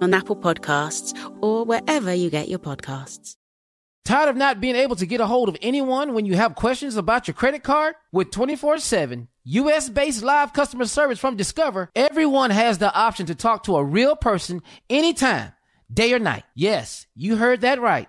on Apple Podcasts, or wherever you get your podcasts. Tired of not being able to get a hold of anyone when you have questions about your credit card? With 24 7 US based live customer service from Discover, everyone has the option to talk to a real person anytime, day or night. Yes, you heard that right.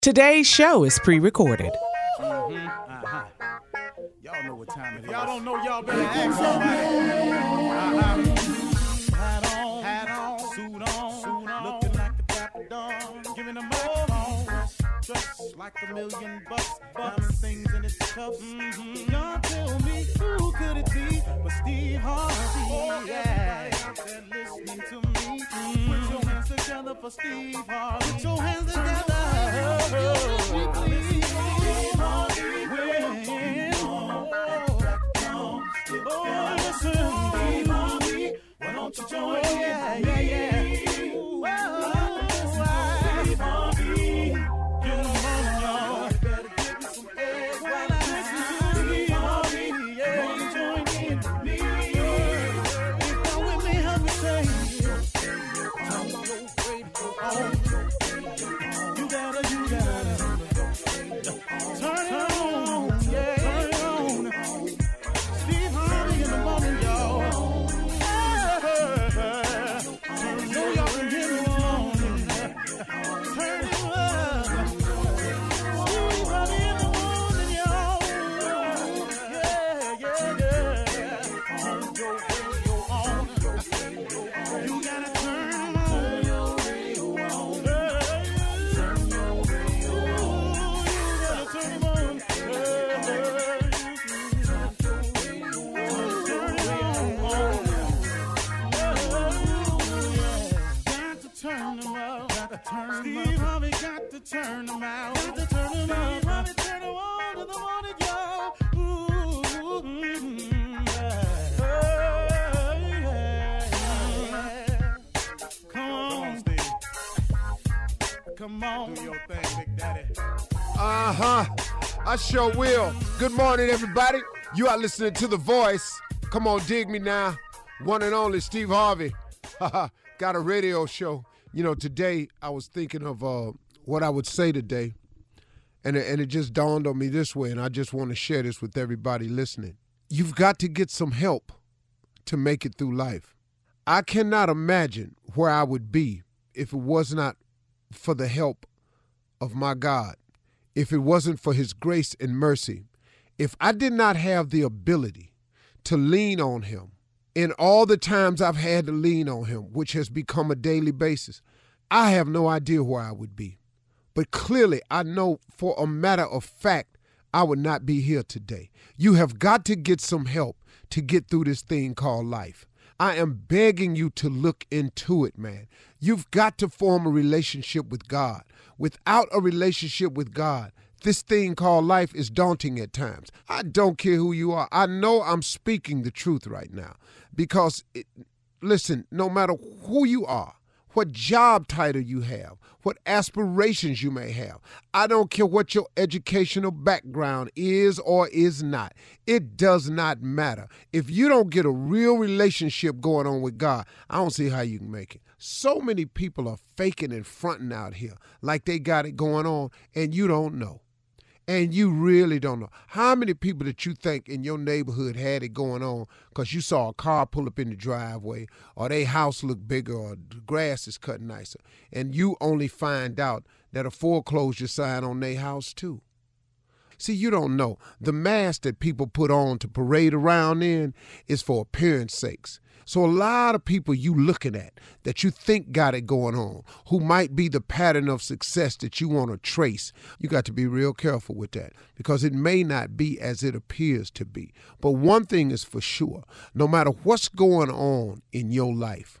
Today's show is pre recorded. Y'all know what time it is. Y'all don't know, y'all better ask somebody. Uh-huh. Hat on, hat on, suit on, suit on. Looking like a million bucks. Things in its. Mm-hmm. Y'all tell me who could it be but Steve Harvey? Oh, yeah. Listening to me. Mm-hmm. Put your hands together for Steve Harvey. Put your hands together. Why don't you yeah, yeah, yeah. turn them out. Got to turn them out. Got to turn Come on, Come on. Do your thing, Big Daddy. Uh huh. I sure will. Good morning, everybody. You are listening to The Voice. Come on, dig me now. One and only Steve Harvey. Got a radio show. You know, today I was thinking of uh, what I would say today, and it, and it just dawned on me this way, and I just want to share this with everybody listening. You've got to get some help to make it through life. I cannot imagine where I would be if it was not for the help of my God, if it wasn't for His grace and mercy, if I did not have the ability to lean on Him in all the times I've had to lean on Him, which has become a daily basis, I have no idea where I would be. But clearly, I know for a matter of fact, I would not be here today. You have got to get some help to get through this thing called life. I am begging you to look into it, man. You've got to form a relationship with God. Without a relationship with God, this thing called life is daunting at times. I don't care who you are. I know I'm speaking the truth right now because, it, listen, no matter who you are, what job title you have, what aspirations you may have. I don't care what your educational background is or is not. It does not matter. If you don't get a real relationship going on with God, I don't see how you can make it. So many people are faking and fronting out here like they got it going on, and you don't know and you really don't know. How many people that you think in your neighborhood had it going on because you saw a car pull up in the driveway or their house look bigger or the grass is cut nicer and you only find out that a foreclosure sign on their house too. See you don't know. The mask that people put on to parade around in is for appearance sakes so a lot of people you looking at that you think got it going on, who might be the pattern of success that you want to trace, you got to be real careful with that because it may not be as it appears to be. But one thing is for sure, no matter what's going on in your life,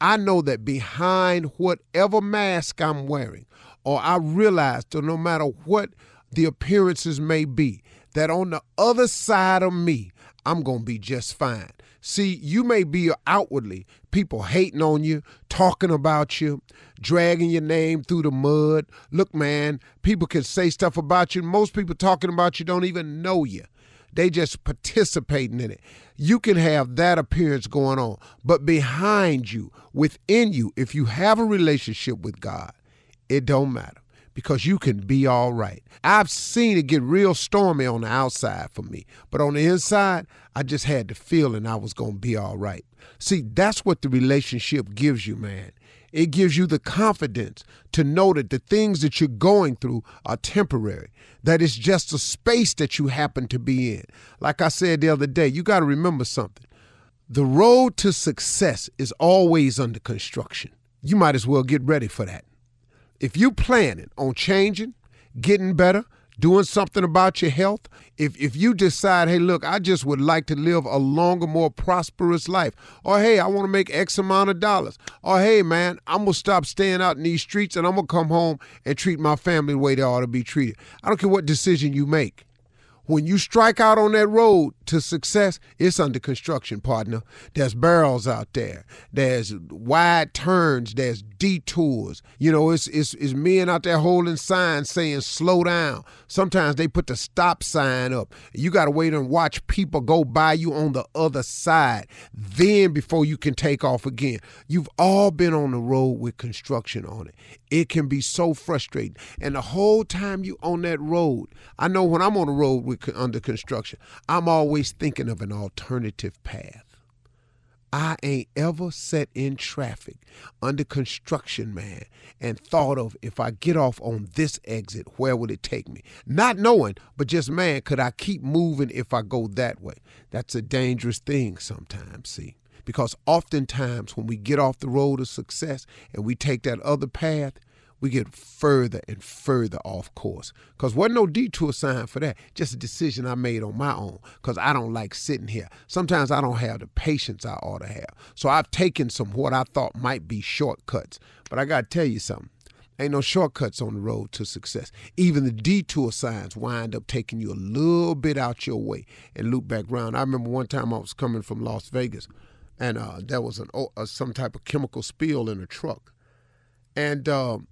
I know that behind whatever mask I'm wearing, or I realize that no matter what the appearances may be, that on the other side of me, I'm going to be just fine. See, you may be outwardly people hating on you, talking about you, dragging your name through the mud. Look, man, people can say stuff about you. Most people talking about you don't even know you. They just participating in it. You can have that appearance going on, but behind you, within you, if you have a relationship with God, it don't matter because you can be all right. I've seen it get real stormy on the outside for me, but on the inside, I just had the feeling I was going to be all right. See, that's what the relationship gives you, man. It gives you the confidence to know that the things that you're going through are temporary, that it's just a space that you happen to be in. Like I said the other day, you got to remember something. The road to success is always under construction. You might as well get ready for that if you planning on changing, getting better, doing something about your health, if if you decide, hey, look, I just would like to live a longer, more prosperous life, or hey, I want to make X amount of dollars, or hey, man, I'm gonna stop staying out in these streets and I'm gonna come home and treat my family the way they ought to be treated. I don't care what decision you make. When you strike out on that road to success, it's under construction, partner. There's barrels out there. There's wide turns. There's detours. You know, it's, it's, it's men out there holding signs saying slow down. Sometimes they put the stop sign up. You got to wait and watch people go by you on the other side. Then before you can take off again. You've all been on the road with construction on it. It can be so frustrating. And the whole time you on that road, I know when I'm on the road under construction, I'm always thinking of an alternative path. I ain't ever sat in traffic under construction, man, and thought of if I get off on this exit, where would it take me? Not knowing, but just, man, could I keep moving if I go that way? That's a dangerous thing sometimes, see? Because oftentimes when we get off the road of success and we take that other path, we get further and further off course. Because wasn't no detour sign for that. Just a decision I made on my own. Because I don't like sitting here. Sometimes I don't have the patience I ought to have. So I've taken some what I thought might be shortcuts. But I got to tell you something. Ain't no shortcuts on the road to success. Even the detour signs wind up taking you a little bit out your way and loop back around. I remember one time I was coming from Las Vegas, and uh, there was an uh, some type of chemical spill in a truck, and um,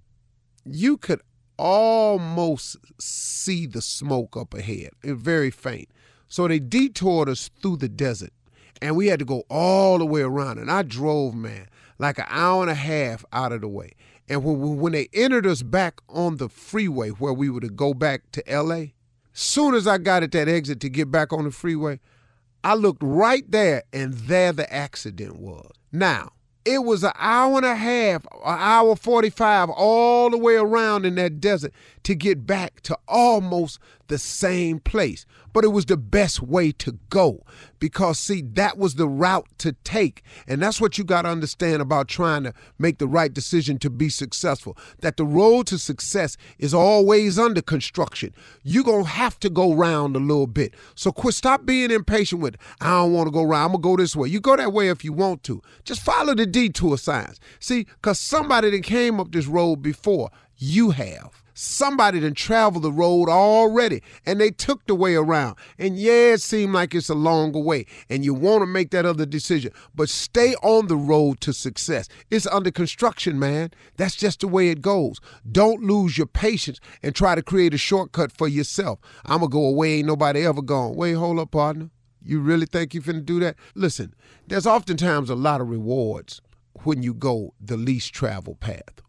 you could almost see the smoke up ahead. It very faint. So they detoured us through the desert, and we had to go all the way around. And I drove, man, like an hour and a half out of the way. And when, when they entered us back on the freeway where we were to go back to LA, soon as I got at that exit to get back on the freeway, I looked right there, and there the accident was. Now, it was an hour and a half, an hour 45, all the way around in that desert to get back to almost the same place. But it was the best way to go because, see, that was the route to take. And that's what you got to understand about trying to make the right decision to be successful. That the road to success is always under construction. You're going to have to go round a little bit. So quit, stop being impatient with, I don't want to go round. I'm going to go this way. You go that way if you want to. Just follow the detour signs. See, because somebody that came up this road before, you have. Somebody done traveled the road already and they took the way around. And yeah, it seemed like it's a longer way and you want to make that other decision, but stay on the road to success. It's under construction, man. That's just the way it goes. Don't lose your patience and try to create a shortcut for yourself. I'm going to go away, ain't nobody ever gone. Wait, hold up, partner. You really think you're finna do that? Listen, there's oftentimes a lot of rewards when you go the least traveled path.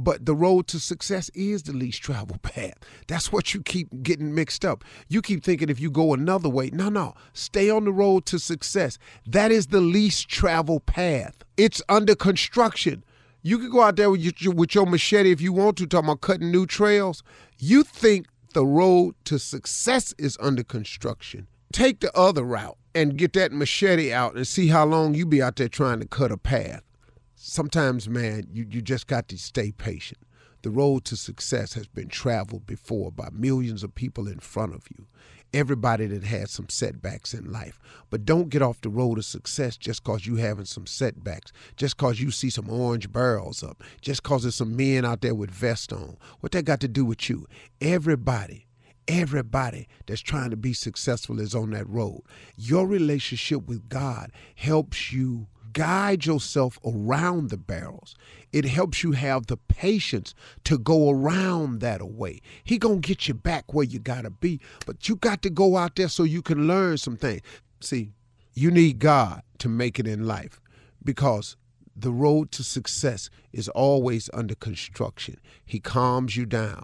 But the road to success is the least traveled path. That's what you keep getting mixed up. You keep thinking if you go another way. No, no. Stay on the road to success. That is the least traveled path. It's under construction. You can go out there with your, with your machete if you want to, talking about cutting new trails. You think the road to success is under construction. Take the other route and get that machete out and see how long you be out there trying to cut a path sometimes, man, you, you just got to stay patient. The road to success has been traveled before by millions of people in front of you. Everybody that had some setbacks in life. But don't get off the road of success just because you having some setbacks, just because you see some orange barrels up, just because there's some men out there with vests on. What that got to do with you? Everybody Everybody that's trying to be successful is on that road. Your relationship with God helps you guide yourself around the barrels. It helps you have the patience to go around that away. He to get you back where you got to be, but you got to go out there so you can learn some things. See, you need God to make it in life because the road to success is always under construction. He calms you down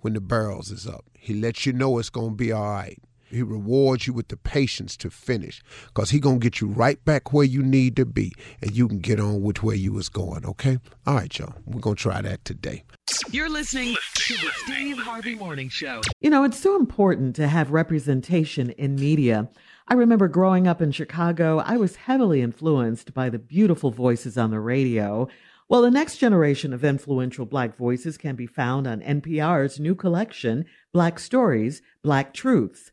when the barrels is up. He lets you know it's to be all right. He rewards you with the patience to finish because he going to get you right back where you need to be and you can get on with where you was going, okay? All right, y'all. We're going to try that today. You're listening to the Steve Harvey Morning Show. You know, it's so important to have representation in media. I remember growing up in Chicago, I was heavily influenced by the beautiful voices on the radio. Well, the next generation of influential Black voices can be found on NPR's new collection, Black Stories, Black Truths.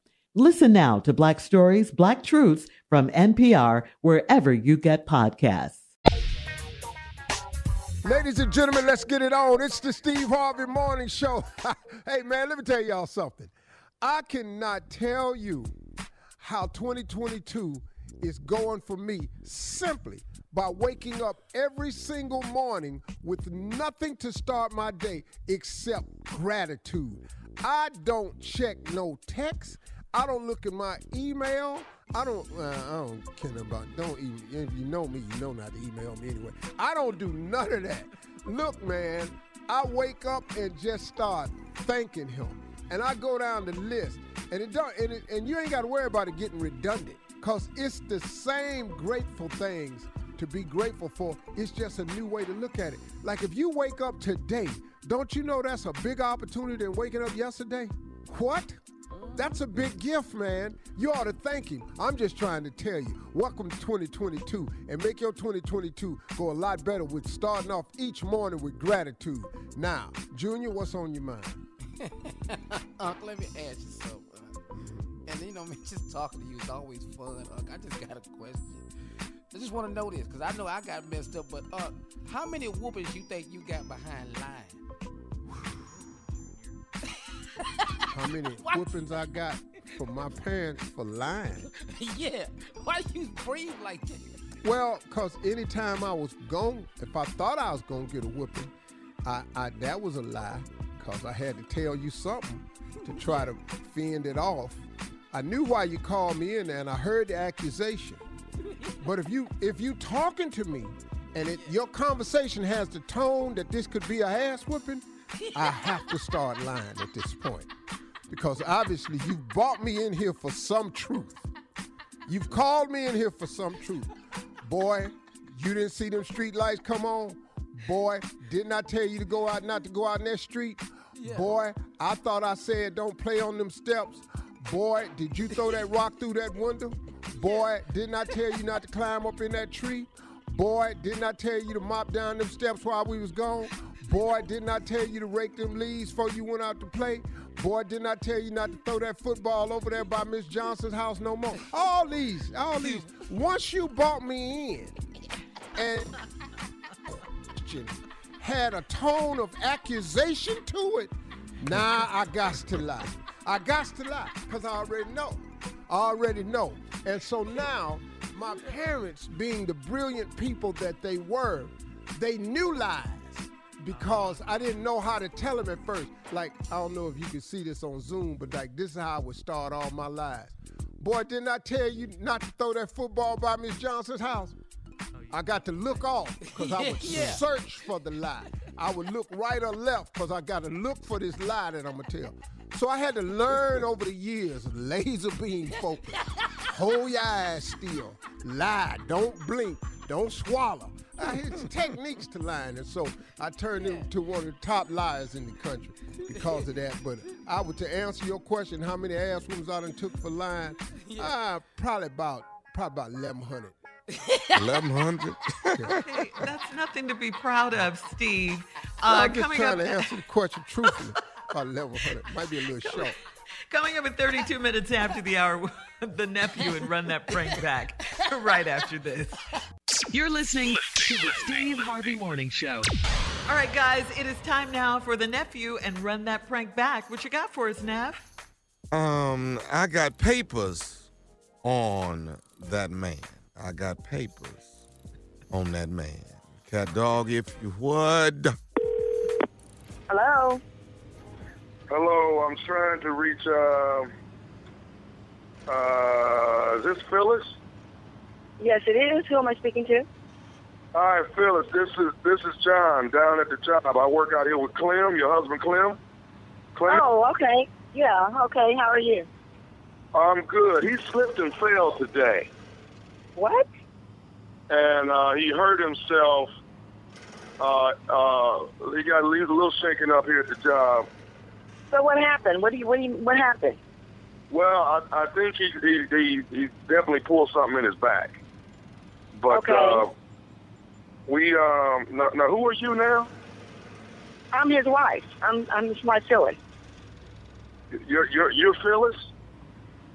Listen now to Black Stories, Black Truths from NPR wherever you get podcasts. Ladies and gentlemen, let's get it on. It's the Steve Harvey Morning Show. hey, man, let me tell y'all something. I cannot tell you how 2022 is going for me simply by waking up every single morning with nothing to start my day except gratitude. I don't check no text. I don't look at my email. I don't. Uh, I don't care about. Don't even. If you know me, you know not to email me anyway. I don't do none of that. Look, man. I wake up and just start thanking him. and I go down the list, and it don't, and, it, and you ain't got to worry about it getting redundant, cause it's the same grateful things to be grateful for. It's just a new way to look at it. Like if you wake up today, don't you know that's a bigger opportunity than waking up yesterday? What? That's a big gift, man. You ought to thank him. I'm just trying to tell you, welcome to 2022 and make your 2022 go a lot better with starting off each morning with gratitude. Now, Junior, what's on your mind? Uncle, let me ask you something. And you know, me just talking to you is always fun. Unc, I just got a question. I just want to know this because I know I got messed up. But uh, how many whoopings you think you got behind lying? How many whoopings I got from my parents for lying? yeah. Why you breathe like that? Well, cause anytime I was gone, if I thought I was gonna get a whooping, I, I that was a lie, cause I had to tell you something to try to fend it off. I knew why you called me in there, and I heard the accusation. But if you if you talking to me, and it, your conversation has the tone that this could be a ass whooping, I have to start lying at this point, because obviously you brought me in here for some truth. You've called me in here for some truth. Boy, you didn't see them street lights come on? Boy, didn't I tell you to go out not to go out in that street? Boy, I thought I said don't play on them steps. Boy, did you throw that rock through that window? Boy, didn't I tell you not to climb up in that tree? Boy, didn't I tell you to mop down them steps while we was gone? Boy, didn't I tell you to rake them leaves before you went out to play? Boy, didn't I tell you not to throw that football over there by Miss Johnson's house no more? All these, all these. Once you bought me in and had a tone of accusation to it, now I got to lie. I got to lie because I already know. I already know. And so now, my parents, being the brilliant people that they were, they knew lies because I didn't know how to tell him at first. Like, I don't know if you can see this on Zoom, but like, this is how I would start all my lies. Boy, didn't I tell you not to throw that football by Miss Johnson's house? I got to look off because I would Yeah. search for the lie. I would look right or left because I got to look for this lie that I'm going to tell. So I had to learn over the years, laser beam focus. Hold your eyes still. Lie. Don't blink. Don't swallow. Uh, it's techniques to lying. And so I turned into one of the top liars in the country because of that. But I would, to answer your question, how many ass whoopings I done took for lying, uh, probably about, probably about 1,100. 1100 that's nothing to be proud of, Steve. I'm Uh, just trying up, to answer the question truthfully. About 1,100. Might be a little short. coming up at 32 minutes after the hour, the nephew and run that prank back right after this. You're listening To the Steve Harvey Morning Show. All right, guys, it is time now for the nephew and run that prank back. What you got for us, Neff? Um, I got papers on that man. I got papers on that man. Cat dog, if you would. Hello. Hello, I'm trying to reach. Uh, uh, is this Phyllis? Yes, it is. Who am I speaking to? Hi, Phyllis. This is this is John down at the job. I work out here with Clem, your husband, Clem. Clem. Oh, okay. Yeah, okay. How are you? I'm good. He slipped and fell today, What? and uh, he hurt himself. Uh, uh, he got a little shaken up here at the job. So what happened? What do you? What do you? What happened? Well, I, I think he, he he he definitely pulled something in his back. But Okay. uh, we um now, now who are you now? I'm his wife. I'm I'm his wife, Phyllis. You're you're you're Phyllis.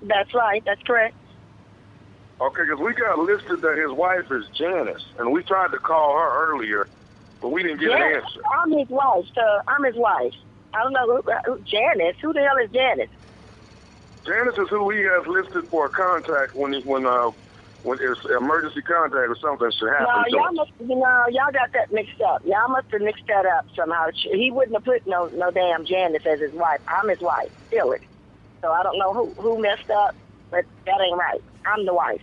That's right. That's correct. Okay, because we got listed that his wife is Janice, and we tried to call her earlier, but we didn't get an Yes, answer. I'm his wife. So I'm his wife. I don't know who, who Janice. Who the hell is Janice? Janice is who he has listed for a contact when he, when uh when it's emergency contact or something should happen No, y'all must. You know, y'all got that mixed up. Y'all must have mixed that up somehow. He wouldn't have put no no damn Janice as his wife. I'm his wife, Phyllis. So I don't know who who messed up, but that ain't right. I'm the wife.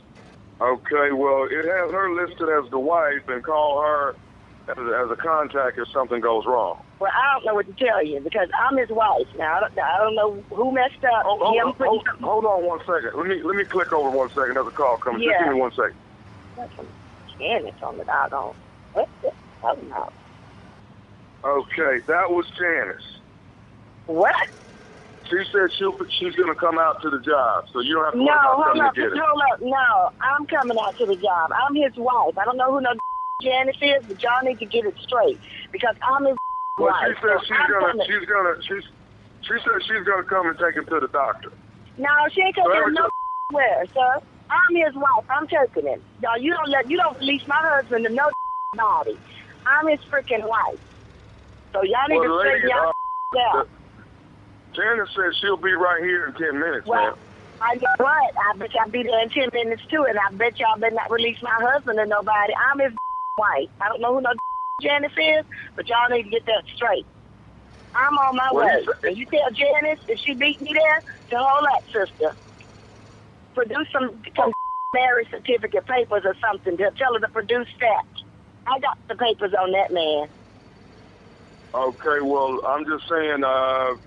Okay, well, it has her listed as the wife, and call her as, as a contact if something goes wrong. Well, I don't know what to tell you because I'm his wife. Now I don't, I don't know who messed up. Hold, hold, Him hold, hold, on one second. Let me let me click over one second. Another call coming. Just Yeah. give me one second. That's Janice on the doggone. What the hell? Okay, that was Janice. What? She said she'll, she's going to come out to the job, so you don't have to No, worry about hold coming up, to get it. hold up. No, I'm coming out to the job. I'm his wife. I don't know who no Janice is, but y'all need to get it straight because I'm his Well, wife. she said so she's I'm gonna, coming. she's gonna, she's, she said she's gonna come and take him to the doctor. No, she ain't taking Whatever him no where, sir. I'm his wife. I'm taking him. Y'all, you don't let, you don't release my husband to no body. I'm his freaking wife. So y'all need Well, to straighten y'all uh, out. Janice said she'll be right here in ten minutes, Well, man. I know what? I bet y'all be there in 10 minutes too, and I bet y'all better not release my husband to nobody. I'm his wife. I don't know who no Janice is, but y'all need to get that straight. I'm on my Well, way. you And you tell Janice if she beat me there to hold up, sister. Produce some, some marriage certificate papers or something. To tell her to produce that. I got the papers on that man. Okay, well, I'm just saying, uh,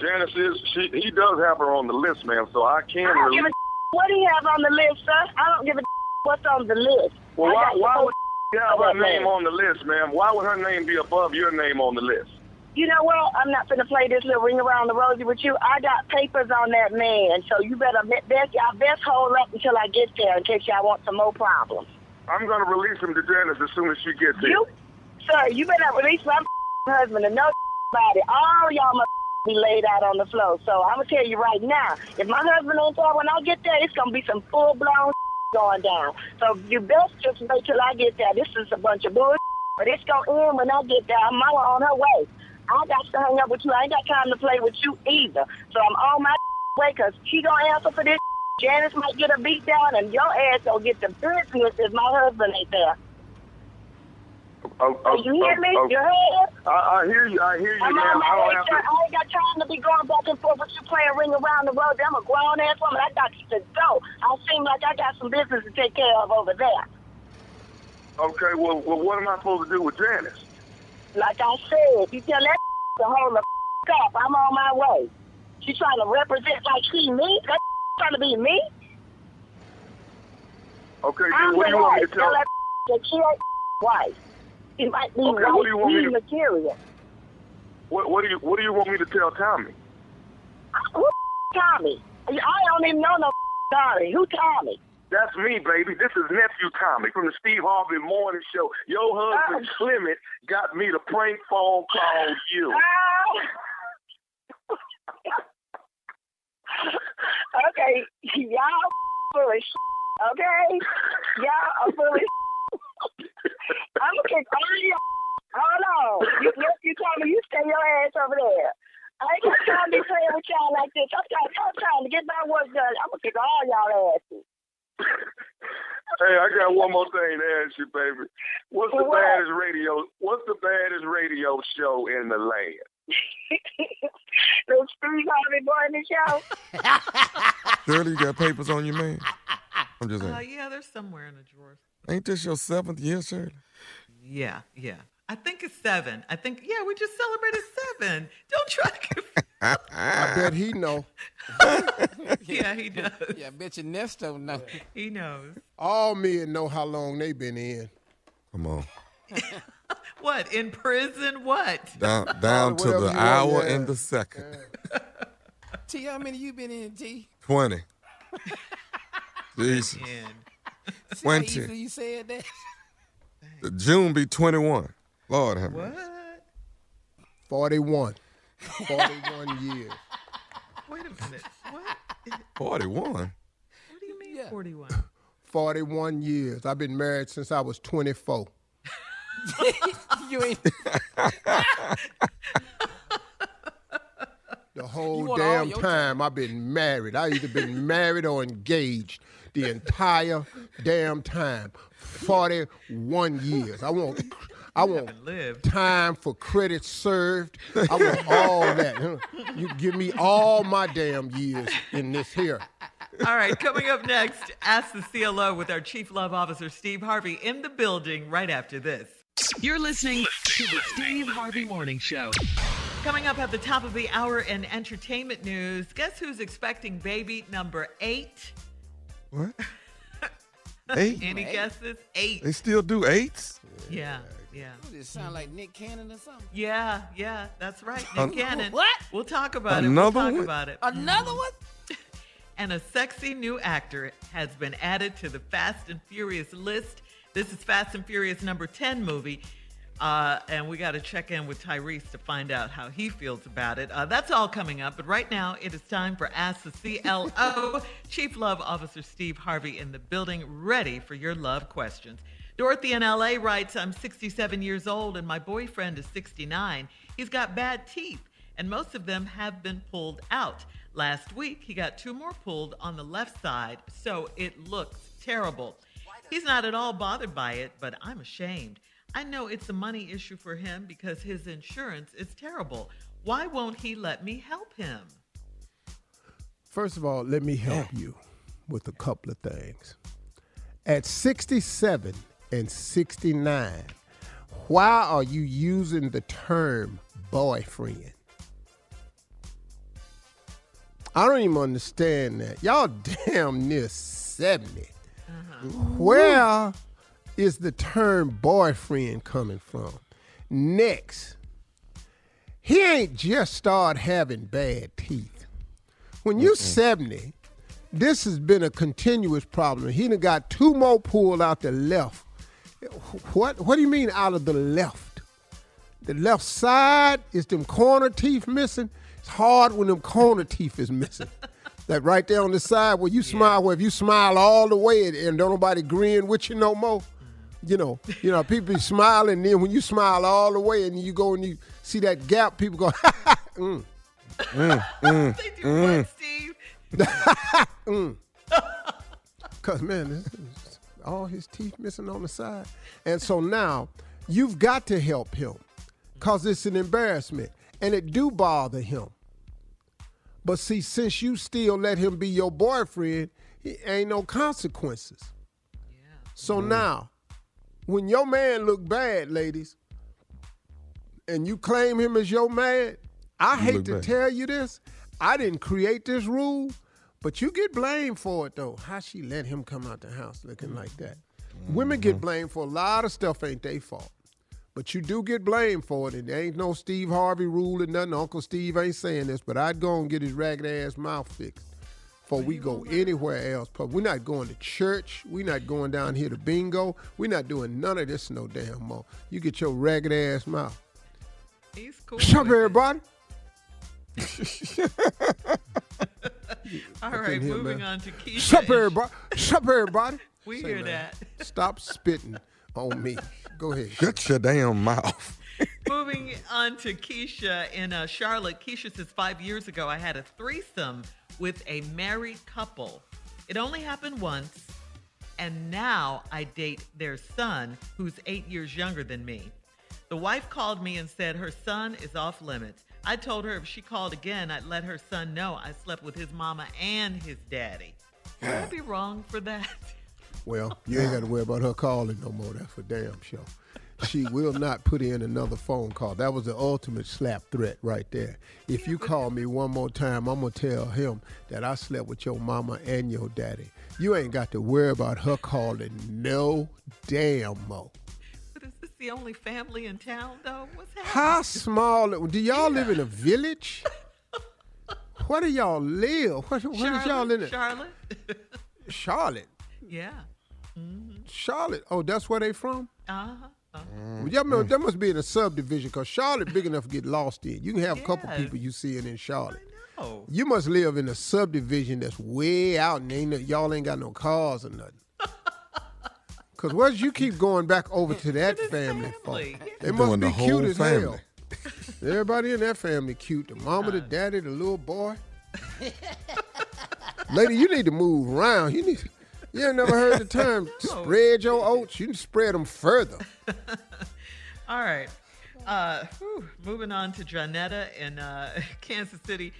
Janice is, she, he does have her on the list, ma'am, so I can I don't give release. a what do you have on the list, sir? I don't give a what's on the list. Well, I why, why would have her name on the list, ma'am? Why would her name be above your name on the list? You know what? I'm not gonna play this little ring around the rosy with you. I got papers on that man, so you better best y'all best hold up until I get there in case y'all want some more problems. I'm gonna release him to Janice as soon as she gets here. You, sir, you better release my husband and no body. All y'all must be laid out on the floor. So I'm gonna tell you right now, if my husband ain't there when I get there, it's gonna be some full blown going down. So you best just wait till I get there. This is a bunch of bullshit, but it's gonna end when I get there. Mama on her way. I got to hang up with you. I ain't got time to play with you either. So I'm on my way because she gonna answer for this. Janice might get a beat down, and your ass gonna get the business if my husband ain't there. Oh, oh, you hear oh, me? oh. You heard? I, I hear you. I hear you, I'm on I don't have to. I ain't got time to be going back and forth with you playing ring around the road. I'm a grown ass woman. I got to go. I seem like I got some business to take care of over there. Okay, well, well, what am I supposed to do with Janice? Like I said, you tell that to hold the up. I'm on my way. She trying to represent like she me. That trying to be me. Okay, then I'm what do you want me to tell? Tell that that she ain't wife. She might be Okay, what do you want me to- material. What, what do you What do you want me to tell Tommy? Who Tommy? I don't even know no Tommy. Who Tommy? That's me, baby. This is nephew Tommy from the Steve Harvey Morning Show. Your husband Oh. Clement got me to prank phone call you. okay, y'all full of okay? Y'all are full of shit. I'm gonna kick all of y'all. Hold on. You, you, you told me you stay your ass over there. I ain't got time to be playing with y'all like this. I'm trying, I'm trying to get my work done. I'm gonna kick all y'all asses. Hey, I got one more thing to ask you, baby. What's the What? baddest radio? What's the baddest radio show in the land? Little Steve Harvey Morning Show. Shirley, you got papers on you, man? I'm just saying. Uh, yeah, they're somewhere in the drawers. Ain't this your seventh year, Shirley? Yeah, yeah. I think it's seven. I think, yeah, we just celebrated seven. Don't try to. I bet he know. yeah, he does. Yeah, I bet you Nesto know. He knows. All men know how long they been in. Come on. What? In prison? What? Down, down to the you want, hour yeah. and the second. T, how many you been in, T? 20. Jesus. See how 20. easy you said that? June be 21. Lord have mercy. What? 41. 41 years. Wait a minute. What? 41. What do you mean 41? 41 years. I've been married since I was 24. you ain't. The whole damn time I've been married. I either been married or engaged the entire damn time. 41 years. I want I want time for credit served. I want all that. You give me all my damn years in this here. All right, coming up next, Ask the CLO with our Chief Love Officer, Steve Harvey, in the building right after this. You're listening to the Steve Harvey Morning Show. Coming up at the top of the hour in entertainment news, guess who's expecting baby number eight? What? Eight? Any guesses? Eight. They still do eights? Yeah, yeah. Does it sound mm-hmm. like Nick Cannon or something? Yeah, yeah, that's right. An- Nick Cannon. What? We'll talk about it. Another We'll talk one? about it. Another mm-hmm. one? And a sexy new actor has been added to the Fast and Furious list. This is Fast and Furious number 10 movie. Uh, and we got to check in with Tyrese to find out how he feels about it. Uh, that's all coming up. But right now, it is time for Ask the CLO. Chief Love Officer Steve Harvey in the building, ready for your love questions. Dorothy in LA writes I'm 67 years old and my boyfriend is 69. He's got bad teeth, and most of them have been pulled out. Last week, he got two more pulled on the left side, so it looks terrible. He's not at all bothered by it, but I'm ashamed. I know it's a money issue for him because his insurance is terrible. Why won't he let me help him? First of all, let me help you with a couple of things. At 67 and 69, why are you using the term boyfriend? I don't even understand that. Y'all damn near 70. Uh-huh. Where is the term boyfriend coming from? Next, he ain't just started having bad teeth. When you're 70, this has been a continuous problem. He done got two more pulled out the left. What what do you mean out of the left? The left side is them corner teeth missing. It's hard when them corner teeth is missing. that right there on the side where you smile, where if you smile all the way and don't nobody grin with you no more. You know, you know, people be smiling, then when you smile all the way and you go and you see that gap, people go, mm. Mm, mm, They do what, Steve? mm. Cause man, this is all his teeth missing on the side, and so now you've got to help him, cause it's an embarrassment, and it do bother him. But see, since you still let him be your boyfriend, he ain't no consequences. So now, when your man look bad, ladies, and you claim him as your man, I He hate to bad. tell you this. I didn't create this rule, but you get blamed for it though. How she let him come out the house looking like that? Women get mm-hmm. blamed for a lot of stuff ain't they fault. But you do get blamed for it, and there ain't no Steve Harvey rule and nothing. Uncle Steve ain't saying this, but I'd go and get his ragged ass mouth fixed before we go anywhere else. But we're not going to church. We're not going down here to bingo. We're not doing none of this no damn more. You get your ragged ass mouth. He's cool. Shut up, everybody. All I right, couldn't hear, moving man. on to Keisha. Shut up, everybody. Shut up, everybody. We Say, hear man, that. Stop spitting on me. Go ahead. Shut your damn mouth. Moving on to Keisha in uh, Charlotte. Keisha says five years ago I had a threesome with a married couple. It only happened once, and now I date their son, who's eight years younger than me. The wife called me and said her son is off limits. I told her if she called again, I'd let her son know I slept with his mama and his daddy. Would I be wrong for that? Well, you ain't got to worry about her calling no more. That's for damn sure. She will not put in another phone call. That was the ultimate slap threat right there. If you call me one more time, I'm going to tell him that I slept with your mama and your daddy. You ain't got to worry about her calling no damn more. But is this the only family in town, though? What's happening? How small? Do y'all live in a village? Where do y'all live? Where, where y'all live? in? Charlotte? Charlotte. yeah. Charlotte. Oh, that's where they from? Uh-huh. uh-huh. Well, y'all know, that must be in a subdivision because Charlotte big enough to get lost in. You can have a couple Yes. people you seeing in Charlotte. Oh. You must live in a subdivision that's way out and ain't no, y'all ain't got no cars or nothing. Cause what you keep going back over to that family, for? family. They Doing must the be whole cute as family. hell. Everybody in that family cute. The mama, the daddy, the little boy. Lady, you need to move around. You need. You ain't never heard the term spread your oats. You can spread them further. All right. Uh, whew, moving on to Janetta in uh, Kansas City,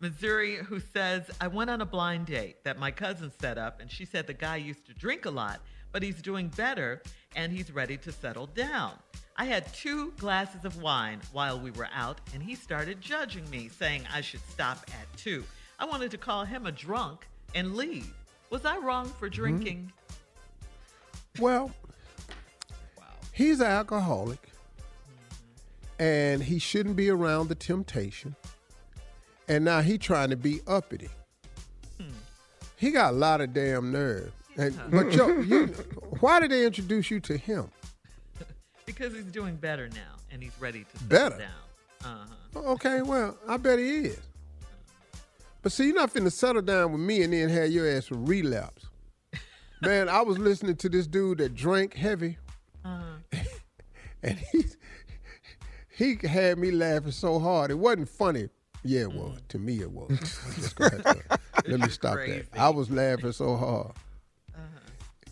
Missouri, who says, I went on a blind date that my cousin set up, and she said the guy used to drink a lot, but he's doing better and he's ready to settle down. I had two glasses of wine while we were out, and he started judging me, saying I should stop at two. I wanted to call him a drunk and leave. Was I wrong for mm-hmm. drinking? Well, he's an alcoholic, mm-hmm. and he shouldn't be around the temptation. And now he trying to be uppity. Hmm. He got a lot of damn nerve. And, but yo, you, why did they introduce you to him? Because he's doing better now, and he's ready to settle Better? down. Uh-huh. Okay, well, I bet he is. But see, you're not finna settle down with me and then have your ass relapse. Man, I was listening to this dude that drank heavy, Uh-huh. and he he had me laughing so hard. It wasn't funny. Yeah, it was. Mm. To me, it was. Let me stop crazy. that. I was laughing so hard. Uh-huh.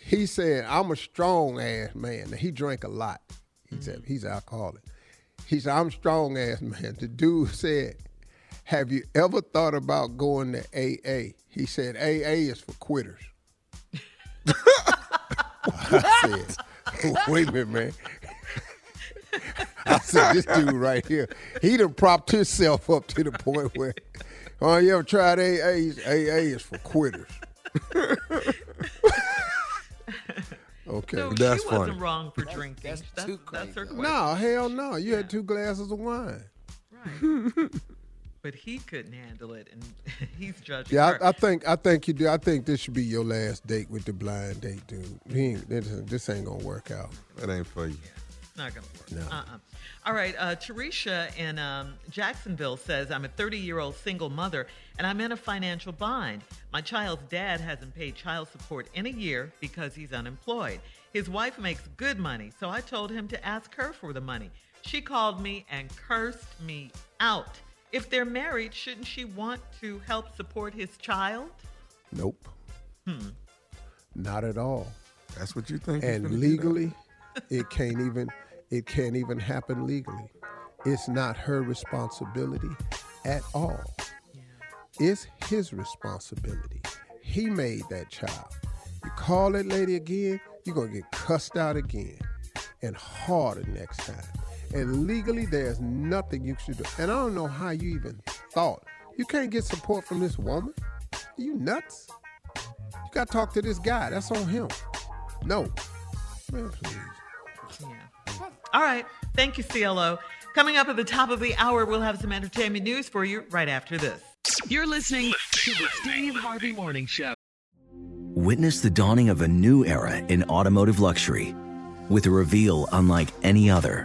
He said, "I'm a strong ass man." Now, he drank a lot. He said mm. he's alcoholic. He said, "I'm strong ass man." The dude said, "Have you ever thought about going to AA?" He said, "AA is for quitters." I said, "Wait a minute, man." I said, "This dude right here, he done propped himself up to the point where, oh, you ever tried AA? AA is for quitters." okay, So that's she funny. wasn't wrong for drinking. That's, that's, her question. No, hell no. You had two glasses of wine. But he couldn't handle it, and he's judging Yeah, her. I, I think I think you do. I think this should be your last date with the blind date, dude. He ain't, this, this ain't gonna work out. It ain't for you. It's not going to work. No. Uh-uh. All right. Uh, Teresha in um, Jacksonville says, I'm a 30 year old single mother and I'm in a financial bind. My child's dad hasn't paid child support in a year because he's unemployed. His wife makes good money, so I told him to ask her for the money. She called me and cursed me out. If they're married, shouldn't she want to help support his child? Nope, Hmm. not at all. That's what you think. And legally, it can't even it can't even happen legally. It's not her responsibility at all. It's his responsibility. He made that child. You call that lady again, you're gonna get cussed out again and harder next time. And legally, there's nothing you should do. And I don't know how you even thought. You can't get support from this woman? Are you nuts? You gotta talk to this guy. That's on him. No. Man, please. Yeah. All right. Thank you, CLO. Coming up at the top of the hour, we'll have some entertainment news for you right after this. You're listening to the Steve Harvey Morning Show. Witness the dawning of a new era in automotive luxury with a reveal unlike any other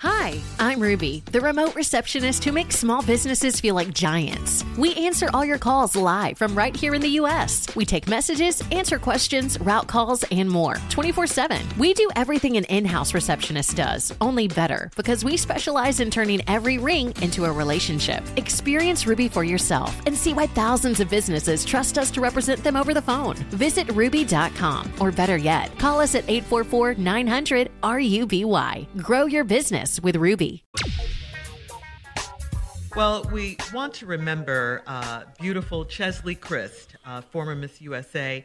Hi, I'm Ruby, the remote receptionist who makes small businesses feel like giants. We answer all your calls live from right here in the U.S. We take messages, answer questions, route calls, and more 24 7. We do everything an in house receptionist does, only better, because we specialize in turning every ring into a relationship. Experience Ruby for yourself and see why thousands of businesses trust us to represent them over the phone. Visit ruby.com, or better yet, call us at 844 900 RUBY. Grow your business with Ruby. Well, we want to remember uh, beautiful Cheslie Kryst, uh, former Miss USA,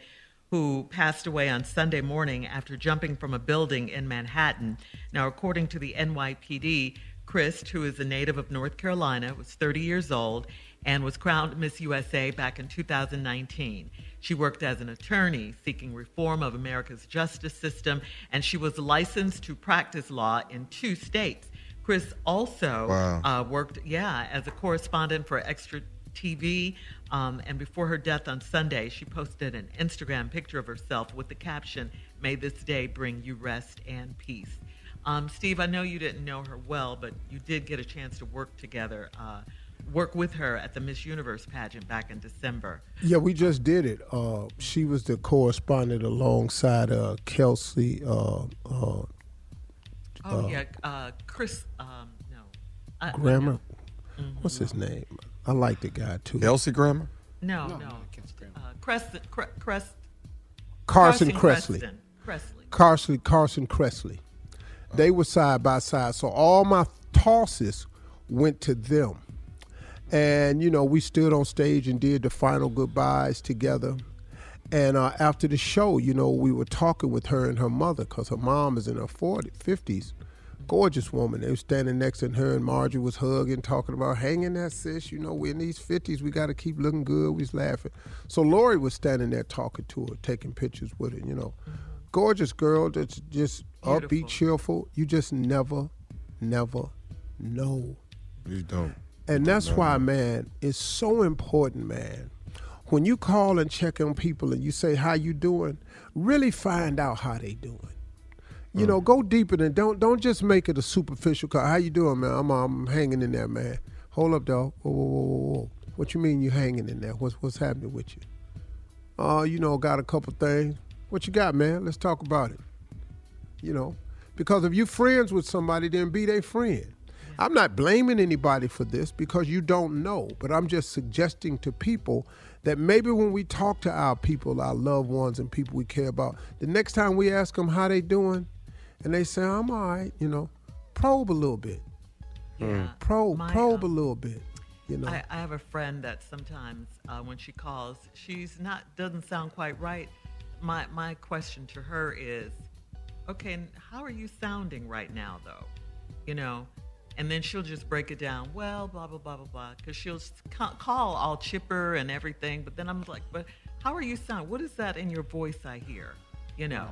who passed away on Sunday morning after jumping from a building in Manhattan. Now, according to the NYPD, Christ, who is a native of North Carolina, was 30 years old and was crowned Miss USA back in 2019. She worked as an attorney seeking reform of America's justice system, and she was licensed to practice law in two states. Kryst also Wow. uh, worked, yeah, as a correspondent for Extra TV. Um, and before her death on Sunday, she posted an Instagram picture of herself with the caption, May this day bring you rest and peace. Um, Steve, I know you didn't know her well, but you did get a chance to work together, uh, work with her at the Miss Universe pageant back in December. Yeah, we just did it. Uh, she was the correspondent alongside uh, Kelsey. Uh, uh, Oh, uh, yeah, uh, Chris, um, no. I- Grammer. Mm-hmm. What's his name? I like the guy too. Kelsey Grammer. No, no. Uh, Crest, Cre- Crest, Carson Carson Kressley. Creston. Cressley. Carson Carson Kressley. They were side by side, so all my tosses went to them. And you know, we stood on stage and did the final goodbyes together. And uh, after the show, you know, we were talking with her and her mother because her mom is in her 40s, 50s. Gorgeous woman. They were standing next to her, and Marjorie was hugging, talking about hanging that sis. You know, we're in these 50s. We got to keep looking good. We was laughing. So Lori was standing there talking to her, taking pictures with her, you know. Gorgeous girl that's just upbeat, cheerful. You just never, never know. You don't. And that's why, man, it's so important, man. When you call and check on people and you say how you doing, really find out how they doing. You know, go deeper than don't don't just make it a superficial call. How you doing, man? I'm I'm hanging in there, man. Hold up, dog. Whoa, whoa, whoa, whoa, whoa. What you mean you hanging in there? What's what's happening with you? Uh, you know, got a couple things. What you got, man? Let's talk about it. You know, because if you friends with somebody, then be their friend. I'm not blaming anybody for this because you don't know, but I'm just suggesting to people that maybe when we talk to our people, our loved ones, and people we care about, the next time we ask them how they doing, and they say I'm all right, you know, probe a little bit, Yeah. probe, My, probe um, a little bit, you know. I, I have a friend that sometimes uh, when she calls, she's not doesn't sound quite right. My my question to her is, okay, how are you sounding right now, though? You know, and then she'll just break it down. Well, blah blah blah blah blah, because she'll ca- call all chipper and everything. But then I'm like, but how are you sound? What is that in your voice I hear? You know.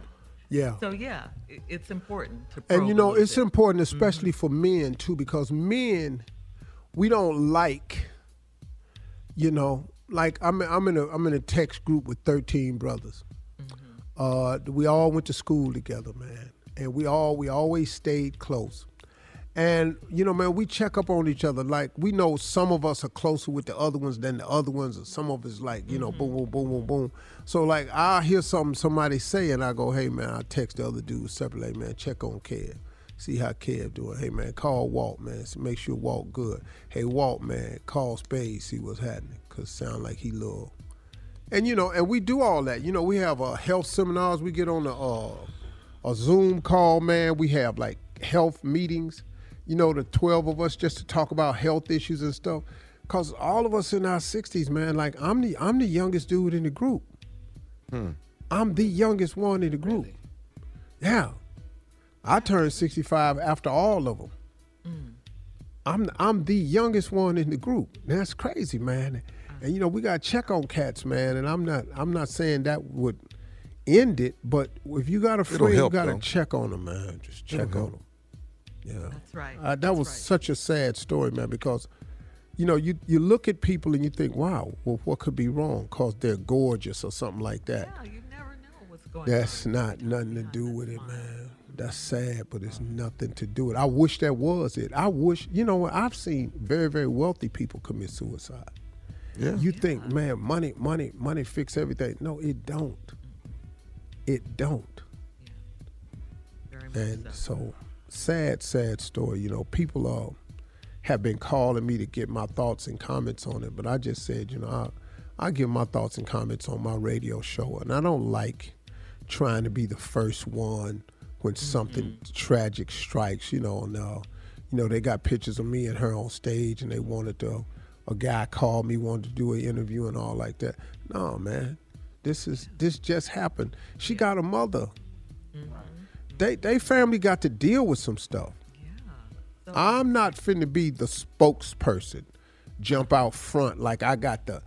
Yeah. So yeah, it, it's important to. And you know, it's bit. important, especially for men too, because men, we don't like, you know, like I'm I'm in a I'm in a text group with 13 brothers. Uh, we all went to school together, man, and we all we always stayed close. And you know, man, we check up on each other. Like we know some of us are closer with the other ones than the other ones, or some of us like you know, boom, boom, boom, boom, boom. So like I'll hear something somebody say, and I go, hey man, I text the other dude separately, man, check on Kev, see how Kev doing. Hey man, call Walt, man, make sure Walt good. Hey Walt, man, call Spade, see what's happening, cause sound like he little. And you know, and we do all that. You know, we have uh, health seminars. We get on a uh, a Zoom call, man. We have like health meetings. You know, the twelve of us just to talk about health issues and stuff. Cause all of us in our sixties, man. Like I'm the I'm the youngest dude in the group. I'm the youngest one in the group. Yeah, I turned sixty five after all of them. I'm I'm the youngest one in the group. That's crazy, man. And you know we got to check on cats, man. And I'm not I'm not saying that would end it, but if you got a friend, you got to check on them, man. Just check on them. Yeah, That's right. Uh, that was such a sad story, man. Because you know you you look at people and you think, wow, well, what could be wrong? Cause they're gorgeous or something like that. Yeah, you never know what's going That's not nothing to do with it, man. That's sad, but it's nothing to do with it. I wish that was it. I wish, you know what? I've seen very, very wealthy people commit suicide. Yeah. You think, man, money, money, money fix everything. No, it don't. It don't. Yeah. And so, sad, sad story. You know, people uh, have been calling me to get my thoughts and comments on it, but I just said, you know, I, I give my thoughts and comments on my radio show, and I don't like trying to be the first one when something tragic strikes. You know, and uh, you know they got pictures of me and her on stage, and they wanted to. A guy called me, wanted to do an interview and all like that. No, man, this is this just happened. She got a mother. They they family got to deal with some stuff. Yeah, I'm not finna be the spokesperson, jump out front like I got the,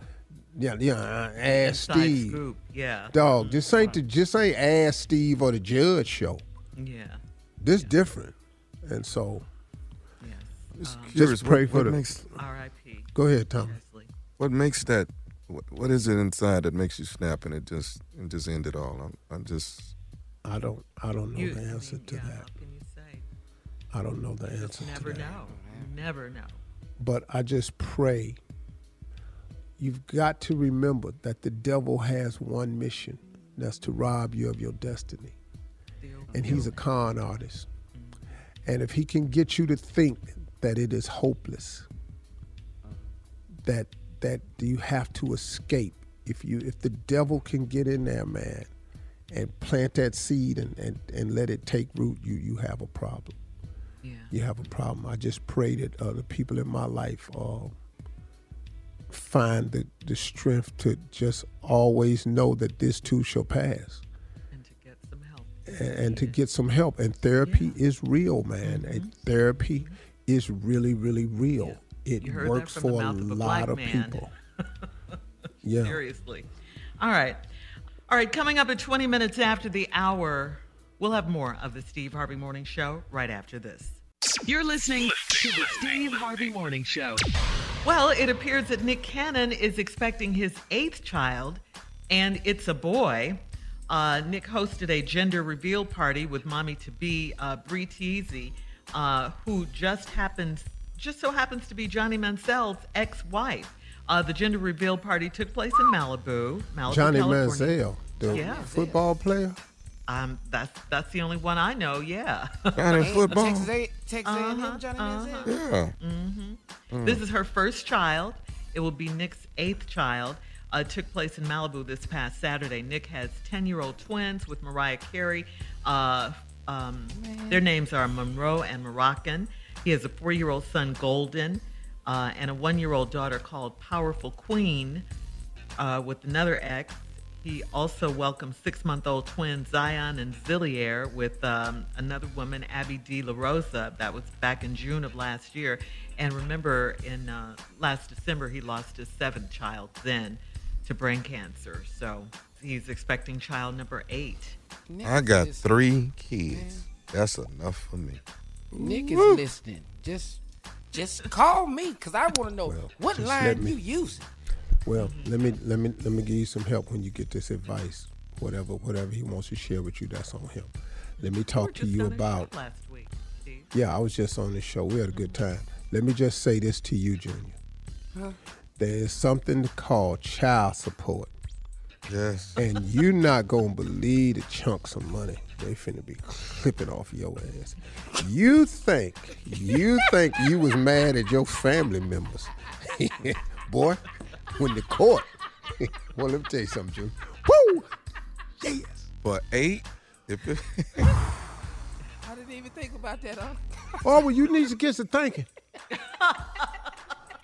yeah, yeah, uh, ass Inside Steve, scoop, yeah. dog. This ain't the just ain't ass Steve or the Judge show. Yeah. This different, and so Just Just curious, pray what, for what the- makes R.I.P. Go ahead, Tommy. what makes that what, what is it inside that makes you snap and it just and just end it all? I'm, I'm just I don't. I don't know You- the answer to yeah, that. How can you say? I don't know the You answer just to never that. know. Never know. But I just pray. You've got to remember that the devil has one mission. That's to rob you of your destiny. And he's a con artist. And if he can get you to think that it is hopeless, that that you have to escape. If you if the devil can get in there, man, and plant that seed and, and, and let it take root, you you have a problem. Yeah. You have a problem. I just pray that uh, the people in my life uh, find the, the strength to just always know that this too shall pass. And to get some help. And, and to get some help. And therapy is real, man. Mm-hmm. And therapy is really, really real. It heard that works for a a lot of man. people. Yeah. Seriously. All right. All right, coming up at 20 minutes after the hour, we'll have more of the Steve Harvey Morning Show right after this. You're listening to the Steve Harvey Morning Show. Well, it appears that Nick Cannon is expecting his eighth child, and it's a boy. Uh, Nick hosted a gender reveal party with mommy to be uh, Bre Tiesi, uh, who just happens, just so happens to be Johnny Manziel's ex-wife. Uh, the gender reveal party took place in Malibu, Malibu, Johnny California. Manziel, the Yeah. football player. Um, that's that's the only one I know. Yeah. Johnny football. Texas, A- Texas A&M, Uh-huh, Johnny uh-huh. Manziel? Yeah. hmm Mm. This is her first child. It will be Nick's eighth child. Uh, it took place in Malibu this past Saturday. Nick has 10 year old twins with Mariah Carey. Uh, um, their names are Monroe and Moroccan. He has a four year old son, Golden, uh, and a one year old daughter called Powerful Queen uh, with another ex. He also welcomed six month old twins Zion and Zillion with um, another woman, Abby De La Rosa. That was back in June of last year. And remember, in uh, last December, he lost his seventh child then to brain cancer. So he's expecting child number eight. I got three kids. That's enough for me. Nick is listening. Just just call me because I want to know what line me- you using. Well, let me let me let me give you some help when you get this advice. Whatever whatever he wants to share with you, that's on him. Let me talk to you about. last week. Steve. Yeah, I was just on the show. We had a good time. Let me just say this to you, Junior. Huh? There is something called child support. Yes. And you're not gonna believe the chunks of money they finna be clipping off your ass. You think, you think you was mad at your family members. Boy, when the court well let me tell you something, Junior. Woo! Yes. For eight, if it, I didn't even think about that. Huh? Oh, well, you need to get to thinking.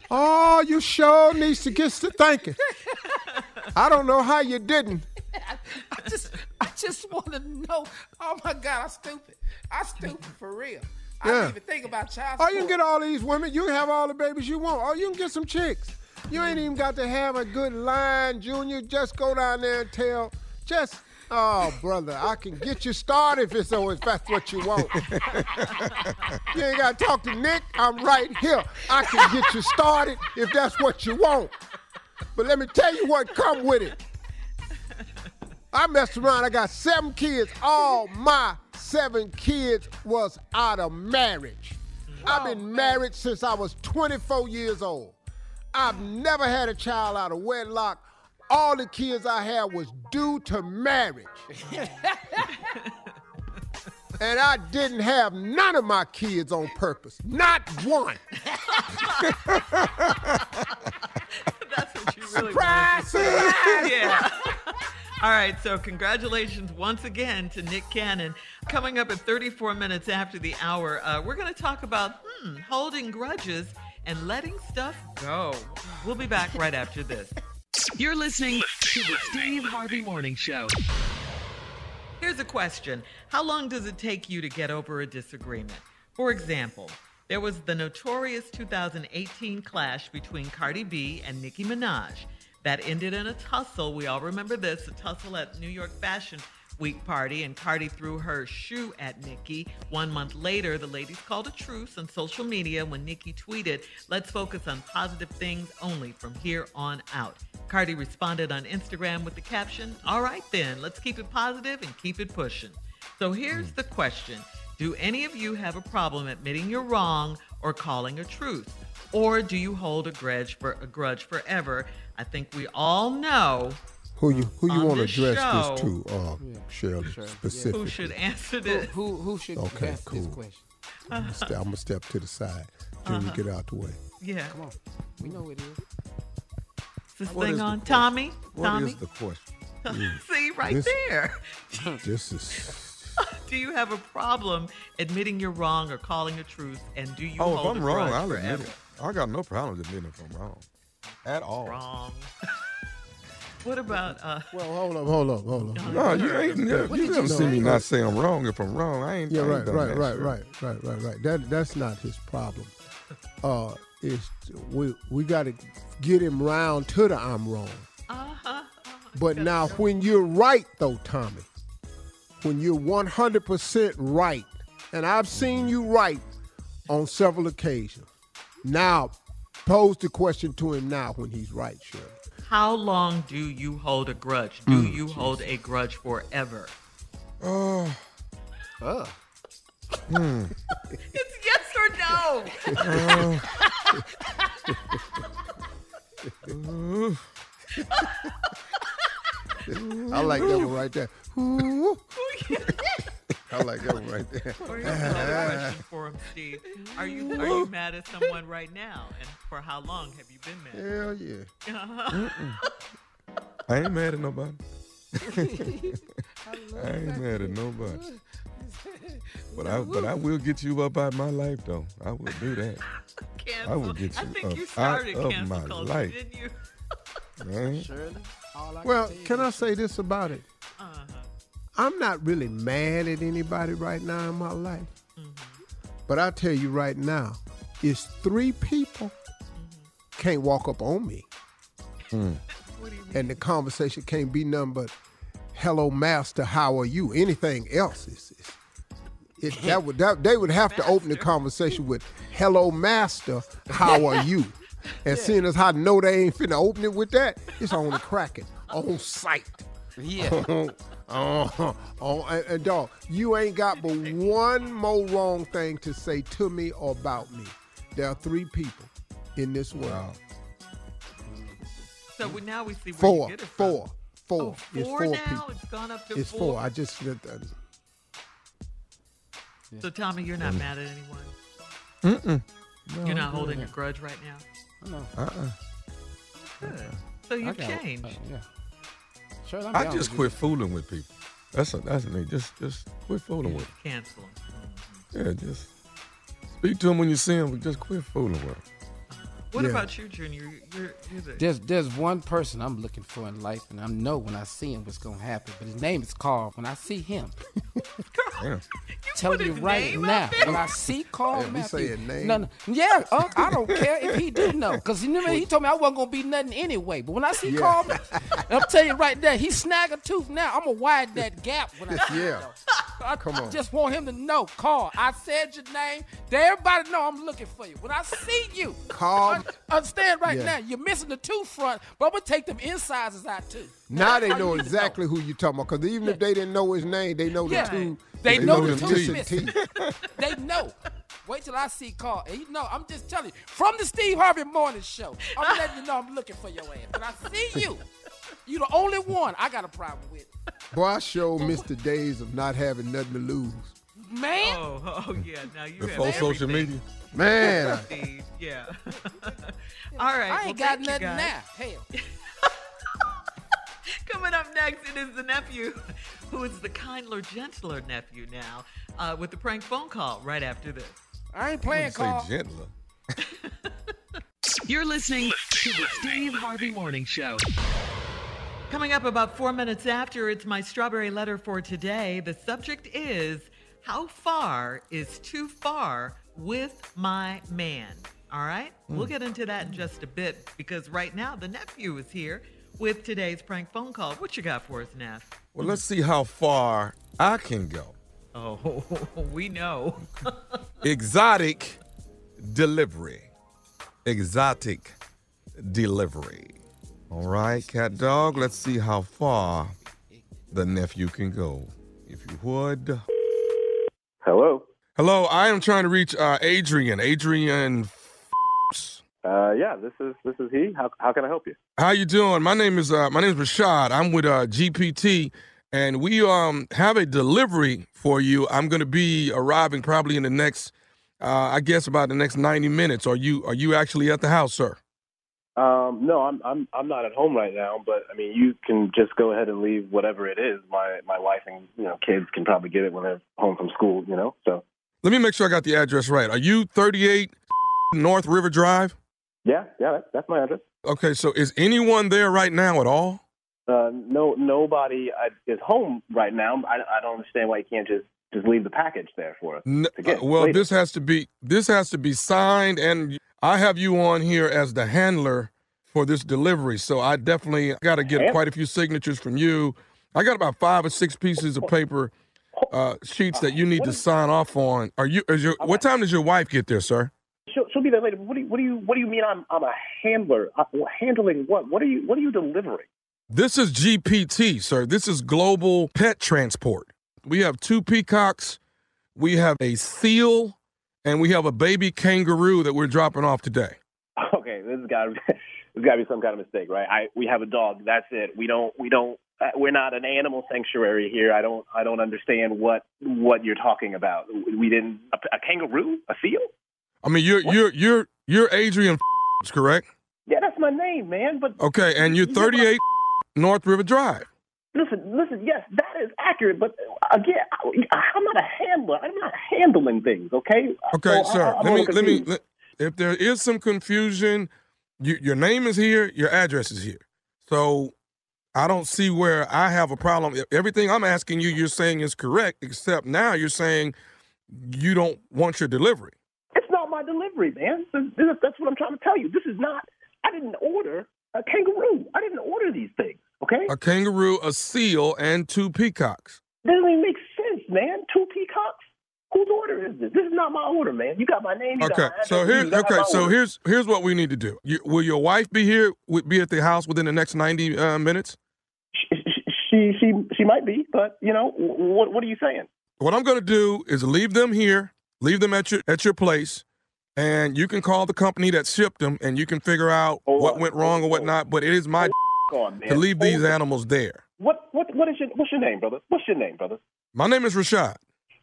Oh, you sure needs to get to thinking. I don't know how you didn't. I just I just want to know. Oh my God, I'm stupid. I'm stupid for real. I Yeah. didn't even think about child support. Oh, you can get all these women. You can have all the babies you want. Oh, you can get some chicks. You ain't even got to have a good line, Junior. Just go down there and tell. Just, oh, brother, I can get you started if it's so if that's what you want. you ain't got to talk to Nick. I'm right here. I can get you started if that's what you want. But let me tell you what come with it. I messed around. I got seven kids. All my seven kids was out of marriage. I've been married since I was 24 years old. I've never had a child out of wedlock. All the kids I had was due to marriage. and I didn't have none of my kids on purpose. Not one. That's what you really Surprise! wanted to say. Surprise! yeah. All right, so congratulations once again to Nick Cannon. Coming up at 34 minutes after the hour, uh, we're going to talk about hmm, holding grudges and letting stuff go. We'll be back right after this. You're listening to the Steve Harvey Morning Show. Here's a question How long does it take you to get over a disagreement? For example, there was the notorious 2018 clash between Cardi B and Nicki Minaj that ended in a tussle. We all remember this a tussle at New York Fashion week party and Cardi threw her shoe at Nicki. One month later, the ladies called a truce on social media when Nicki tweeted, Let's focus on positive things only from here on out. Cardi responded on Instagram with the caption, All right then, let's keep it positive and keep it pushing. So here's hmm. the question Do any of you have a problem admitting you're wrong or calling a truth? Or do you hold a grudge for a grudge forever? I think we all know Who you who you want to address show- this to, uh, Shirley, specifically? who should answer this. Who who should Okay, ask cool. this question? I'm gonna, step, I'm gonna step to the side. Junior, Uh-huh. get out the way. Yeah. Come on. We know it is. Is this What thing is on? question? Tommy? What Tommy? is the question? See, right This- there. This is Do you have a problem admitting you're wrong or calling a truth? And do you oh, if I'm a wrong, I'll admit it. I got no problem admitting if I'm wrong. At all. Wrong. what about uh well, hold up, hold up, hold up. No, you ain't never, What you did never see me not say I'm wrong if I'm wrong. I ain't. Yeah, I ain't right, right, right, shit. right, right, right, right. That that's not his problem. Uh, it's we we got to get him round to the I'm wrong. Uh-huh. But now, when you're right, though, Tommy, when you're 100% right, and I've seen you right on several occasions. Now, pose the question to him now when he's right, Shirley. how long do you hold a grudge? Do Mm, you hold a grudge forever? Oh. Uh. Hmm. It's yes or no. I like that one right there. Ooh. I like that one right there. Or here's another question for him, Steve. Are you are you mad at someone right now? And for how long have you been mad? Hell yeah. Uh-huh. I ain't mad at nobody. I ain't mad at nobody. But I but I will get you up out of my life though. I will do that. I will get I you think up you out of my culture, life. didn't you? Man. Well, can I say this about it? Uh-huh. I'm not really mad at anybody right now in my life. Mm-hmm. But I tell you right now, it's three people Mm-hmm. can't walk up on me. Hmm. And the conversation can't be nothing but, hello, master, how are you? Anything else is, is it, that would that they would have to open the conversation with hello master how are you and seeing as how I know they ain't finna open it with that it's on the cracking on sight Yeah. oh, oh, and, and dog, you ain't got but one more wrong thing to say to me or about me. There are three people in this world. So we, now we see where Four, you get it from. four, four. Oh, It's four four now? people. It's gone up to It's four? four. I just uh, So Tommy, you're not Mm. mad at anyone. Mm-mm. No, you're I'm not good. holding a grudge right now. No. Uh-uh. Good. So you've changed. uh, yeah. Sure, I'm I down just with quit fooling with people. That's a, that's me. Just just quit fooling with Cancel 'em. them. Yeah, just speak to them when you see them, but just quit fooling with them. What Yeah. about you, Junior? You're, you're the There's there's one person I'm looking for in life, and I know when I see him what's gonna happen. But his name is Carl. When I see him, Damn. tell put you his right name now, when I see Carl Yeah, we Matthews, say his name. no, no, yeah, uh, I don't care if he do know, cause you remember he told me I wasn't gonna be nothing anyway. But when I see Yeah. Carl, Matthews, I'm telling you right there, he snag a tooth now. I'm gonna widen that gap when I see him. Yeah. though. I, Come I on. just want him to know, Carl. I said your name. Let everybody know I'm looking for you. When I see you, Carl- un- understand right Yeah. now, you're missing the tooth front, but I'm gonna take them incisors out too. Now they know all you need to exactly who you're talking about. Because even if they didn't know his name, they know Yeah. the two. They know know the two tooth missing. teeth. They know. Wait till I see Carl. And you know, I'm just telling you, from the Steve Harvey Morning Show, I'm letting you know I'm looking for your ass. When I see you, you the only one I got a problem with. Boy, I sure missed the days of not having nothing to lose. Man, Oh, oh yeah. Now you Before have social media. Man, I- Steve. Yeah. All right. I well, ain't got nothing now. Hell. Coming up next, it is the nephew, who is the kindler, gentler nephew now, uh, with the prank phone call right after this. I ain't I playing wouldn't say gentler. You're listening to the Steve Harvey Morning Show. Coming up about four minutes after, it's my strawberry letter for today. The subject is How far is too far with my man? All right? We'll get into that in just a bit because right now the nephew is here with today's prank phone call. What you got for us, Neff? Well, let's see how far I can go. Oh, we know. Exotic delivery. Exotic delivery. All right, cat dog, let's see how far the nephew can go. If you would. Hello. Hello, I am trying to reach uh, Adrian. Adrian, Uh, yeah, this is this is he. How how can I help you? how you doing? My name is uh, my name is Rashad. I'm with uh, GPT, and we um have a delivery for you. I'm going to be arriving probably in the next, uh, I guess, about the next 90 minutes. Are you are you actually at the house, sir? Um, no, I'm I'm I'm not at home right now, but I mean, you can just go ahead and leave whatever it is. My my wife and you know kids can probably get it when they're home from school. You know, so Let me make sure I got the address right. Are you 38 North River Drive? Yeah, yeah, that's, that's my address. Okay, so is anyone there right now at all? Uh, no, nobody is home right now. I I don't understand why you can't just just leave the package there for us. N- to get uh, well, later. this has to be this has to be signed, and I have you on here as the handler for this delivery. So I definitely got to get quite a few signatures from you. I got about five or six pieces of paper uh, sheets that you need to sign off on. Are you? Is your? What time does your wife get there, sir? She'll, she'll be there later. What do you what do you what do you mean? I'm I'm a handler. Uh, handling what? What are you what are you delivering? This is GPT, sir. This is global pet transport. We have two peacocks, we have a seal, and we have a baby kangaroo that we're dropping off today. Okay, this has got to there's got to be some kind of mistake, right? I we have a dog. That's it. We don't we don't uh, we're not an animal sanctuary here. I don't I don't understand what what you're talking about. We didn't a, a kangaroo, a seal. I mean, you're you're you're you're Adrian, correct? Yeah, that's my name, man. But Okay, and you're 38 North River Drive. listen, listen. Yes, that is accurate. But again, I, I'm not a handler. I'm not handling things. Okay. Okay, So sir. I'm let me let me. Let, if there is some confusion, you, your name is here, your address is here. So I don't see where I have a problem. If Everything I'm asking you, you're saying is correct, except now you're saying you don't want your delivery. It's not my delivery, man. That's what I'm trying to tell you. This is not. I didn't order a kangaroo. I didn't order these things. Okay. A kangaroo, a seal, and two peacocks. Doesn't even make sense, man. Two peacocks. Whose order is this? This is not my order, man. You got my name. Okay, so here, okay, so order. here's here's what we need to do. You, will your wife be here? Would be at the house within the next ninety uh, minutes? she she she might be, but you know what what are you saying? What I'm going to do is leave them here, leave them at your at your place, and you can call the company that shipped them, and you can figure out what went wrong or what not. But it is my on, to leave these Hold on. animals there. What what what is your what's your name, brother? What's your name, brother? My name is Rashad.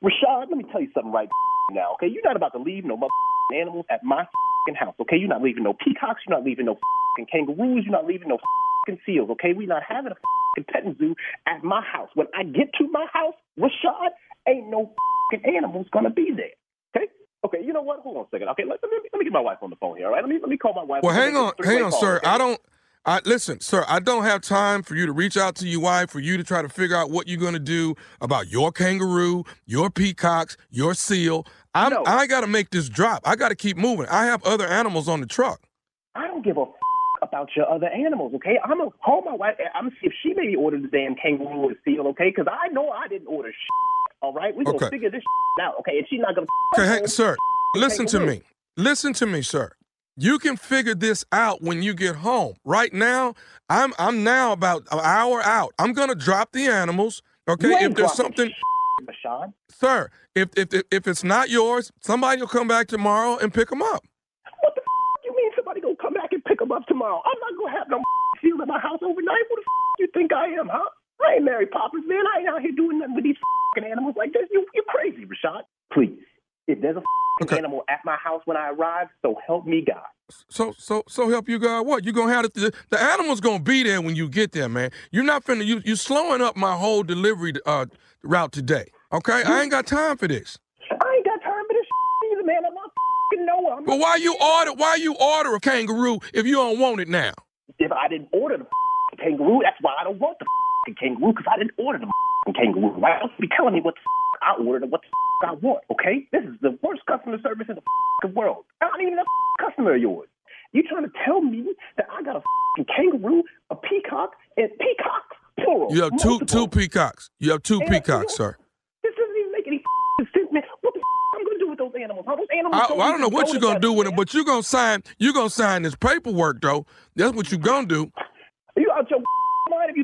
Rashad, let me tell you something right now, okay? You're not about to leave no mother animals at my house, okay? You're not leaving no peacocks, you're not leaving no kangaroos, you're not leaving no seals, okay? We're not having a fucking petting zoo at my house. When I get to my house, Rashad, ain't no fucking animals gonna be there, okay? Okay, you know what? Hold on a second. Okay, let, let, me, let me get my wife on the phone here, all right? Let me let me call my wife. Well, hang on, hang on, call, sir. okay? I don't. I listen, sir. I don't have time for you to reach out to your wife for you to try to figure out what you're going to do about your kangaroo, your peacocks, your seal. I'm, I got to make this drop. I got to keep moving. I have other animals on the truck. I don't give a f- about your other animals, okay? I'm gonna call my wife. I'm gonna see if she maybe ordered the damn kangaroo or seal, okay? Because I know I didn't order shit. All right, we gonna figure this out, okay? And she's not gonna. Okay, hey, sir. Listen to me. Listen to me, sir. You can figure this out when you get home. Right now, I'm I'm now about an hour out. I'm gonna drop the animals. Okay, if there's something, Bashan. sir. If, if if if it's not yours, somebody will come back tomorrow and pick them up. What the f- you mean somebody gonna come back and pick them up tomorrow? I'm not gonna have no seal in my house overnight. What the f- you think I am, huh? I ain't Mary Poppins, man. I ain't out here doing nothing with these f***ing animals like this. You, you're crazy, Rashad. Please, if there's a f***ing animal at my house when I arrive, so help me God. So so so help you God. What you gonna have the the animal's gonna be there when you get there, man. You're not finna you you slowing up my whole delivery uh route today. Okay, I ain't got time for this. I ain't got time for this either, man. I'm not f***ing Noah. I'm But why you order why you order a kangaroo if you don't want it now? If I didn't order the kangaroo, that's why I don't want the f***ing kangaroo, because I didn't order the kangaroo. Why else be telling me what the f- I ordered and what the f- I want, okay? This is the worst customer service in the f***ing world. I'm not even a customer of yours. You trying to tell me that I got a f***ing kangaroo, a peacock, and peacocks plural? You have two multiple. two peacocks. You have two And- peacocks, sir. This doesn't even make any sense, man. What the f- I'm gonna do with those animals? Huh? Those animals. I, don't well, I don't know what you're gonna do with them, but you're gonna sign. You're gonna sign this paperwork, though. That's what you're gonna do. Are you out your mind if you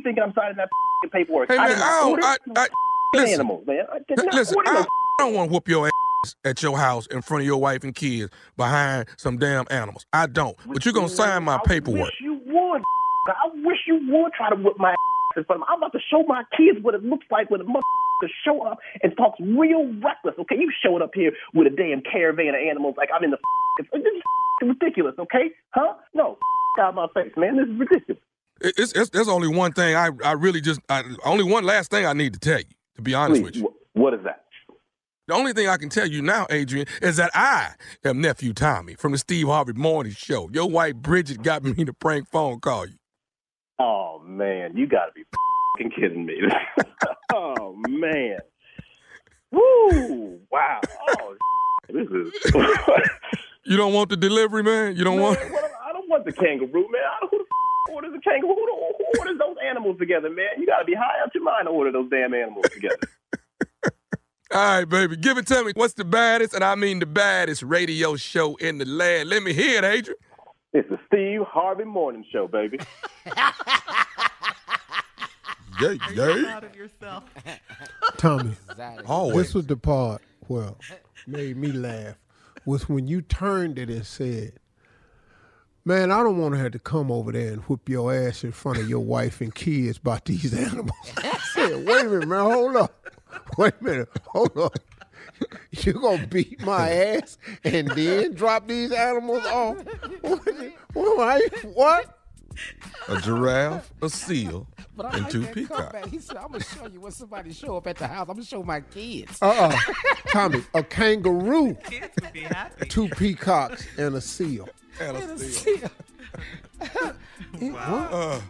thinking I'm signing that paperwork? Hey I did not I don't. I, I, listen, animals, man. I did not listen. order I, I don't want to whoop your ass at your house in front of your wife and kids behind some damn animals. I don't. But you're gonna sign my paperwork. I wish you would. I wish you would try to whip my ass in front of me. I'm about to show my kids what it looks like when a motherfucker show up and talks real reckless. Okay, you showed up here with a damn caravan of animals like I'm in the. This is ridiculous. Okay, huh? No, out of my face, man. This is ridiculous. It- It's, it's, there's only one thing I, I really just I, only one last thing I need to tell you. To be honest Please, with you, wh- what is that? the only thing I can tell you now, Adrian, is that I am nephew Tommy from the Steve Harvey Morning Show. Your wife Bridget got me to prank phone call you. Oh man, you gotta be fing kidding me. oh man. Woo! Wow. Oh, this is. You don't want the delivery, man. You don't want. Man, what- I don't want the kangaroo, man. I don't, who the orders a kangaroo? Who, the- who orders those animals together, man? You got to be high out your mind to order those damn animals together. All right, baby, give it to me. What's the baddest, and I mean the baddest radio show in the land? Let me hear it, Adrian. it's the Steve Harvey Morning Show, baby. Yeah, yeah. Proud of yourself. Tommy, Always. this was the part well made me laugh was when you turned it and said, "Man, I don't want to have to come over there and whoop your ass in front of your wife and kids about these animals." I said, "Wait a minute, man, hold up, wait a minute, hold up." You gonna beat my ass and then drop these animals off? What? What? What? A giraffe, a seal, But and like two that peacocks. He said, "I'm gonna show you when somebody show up at the house. I'm gonna show my kids." Uh-uh. Tommy, a kangaroo, Kids be happy. two peacocks, and a seal. And And a a seal. seal. He- Uh,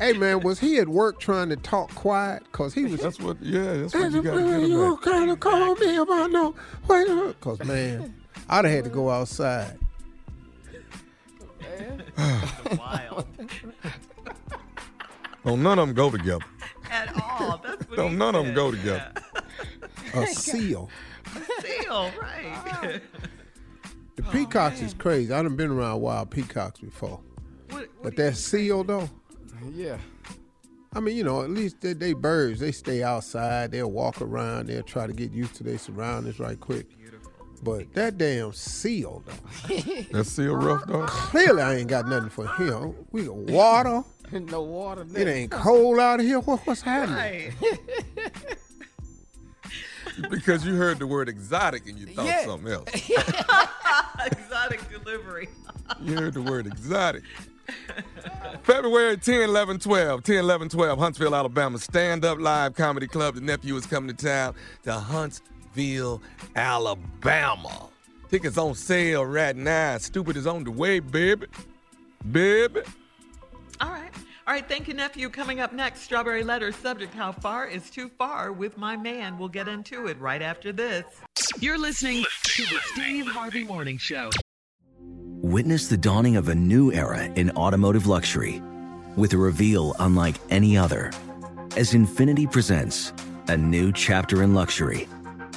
Hey man, was he at work trying to talk quiet? Cause he was. that's what. Yeah, that's what you got to man, get you kind of call me about no? Wait a minute. Cause man, I'd have had to go outside. Wild. Don't none of them go together. At all. That's what Don't he none of them go together. A seal. A Seal, right. The oh, peacocks is crazy. I done been around wild peacocks before, What, but that seal though. Yeah. I mean, you know, at least they, they birds. They stay outside. They'll walk around. They'll try to get used to their surroundings right quick. But that damn seal though. That seal rough though. Clearly, I ain't got nothing for him. We got water. no water. It ain't cold out here. What, what's happening? right. Because you heard the word exotic and you thought Yeah. something else. Exotic delivery. You heard the word exotic. February 10, 11, 12. 10, 11, 12, Huntsville, Alabama. Stand Up Live Comedy Club. The nephew is coming to town to Huntsville, Alabama. Tickets on sale right now. Stupid is on the way, baby. Baby. All right. All right. Thank you, nephew. Coming up next, Strawberry Letter subject How Far is Too Far with my man. We'll get into it right after this. You're listening to the Steve Harvey Morning Show. Witness the dawning of a new era in automotive luxury with a reveal unlike any other as Infiniti presents a new chapter in luxury,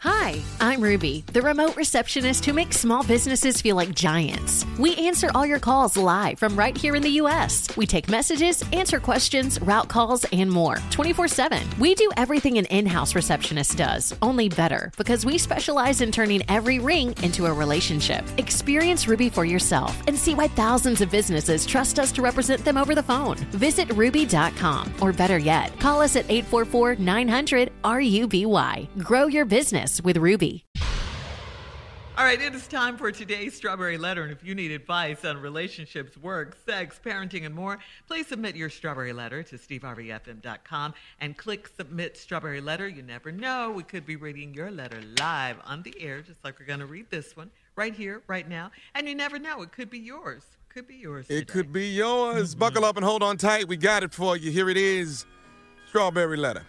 Hi, I'm Ruby, the remote receptionist who makes small businesses feel like giants. We answer all your calls live from right here in the U.S. We take messages, answer questions, route calls, and more 24 7. We do everything an in house receptionist does, only better, because we specialize in turning every ring into a relationship. Experience Ruby for yourself and see why thousands of businesses trust us to represent them over the phone. Visit ruby.com, or better yet, call us at 844 900 RUBY. Grow your business with Ruby. All right, it is time for today's Strawberry Letter. And if you need advice on relationships, work, sex, parenting, and more, please submit your Strawberry Letter to steveharveyfm.com and click Submit Strawberry Letter. You never know, we could be reading your letter live on the air, just like we're going to read this one right here, right now. And you never know, it could be yours. Could be yours. It could be yours. Buckle up and hold on tight. We got it for you. Here it is Strawberry Letter.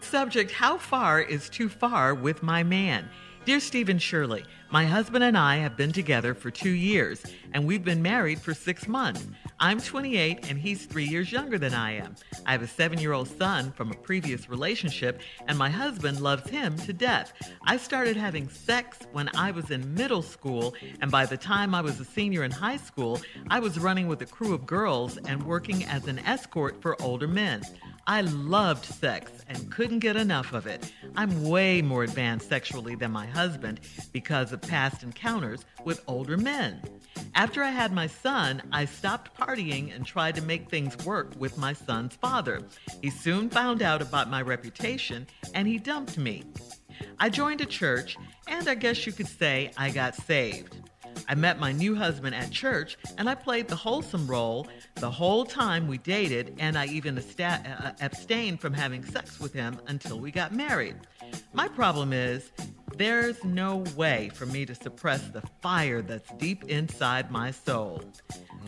Subject How far is too far with my man? Dear Stephen Shirley, my husband and I have been together for two years, and we've been married for six months. I'm 28, and he's three years younger than I am. I have a seven year old son from a previous relationship, and my husband loves him to death. I started having sex when I was in middle school, and by the time I was a senior in high school, I was running with a crew of girls and working as an escort for older men. I loved sex and couldn't get enough of it. I'm way more advanced sexually than my husband because of past encounters with older men. After I had my son, I stopped partying and tried to make things work with my son's father. He soon found out about my reputation and he dumped me. I joined a church, and I guess you could say I got saved. I met my new husband at church, and I played the wholesome role the whole time we dated, and I even uh, abstained from having sex with him until we got married. My problem is, there's no way for me to suppress the fire that's deep inside my soul.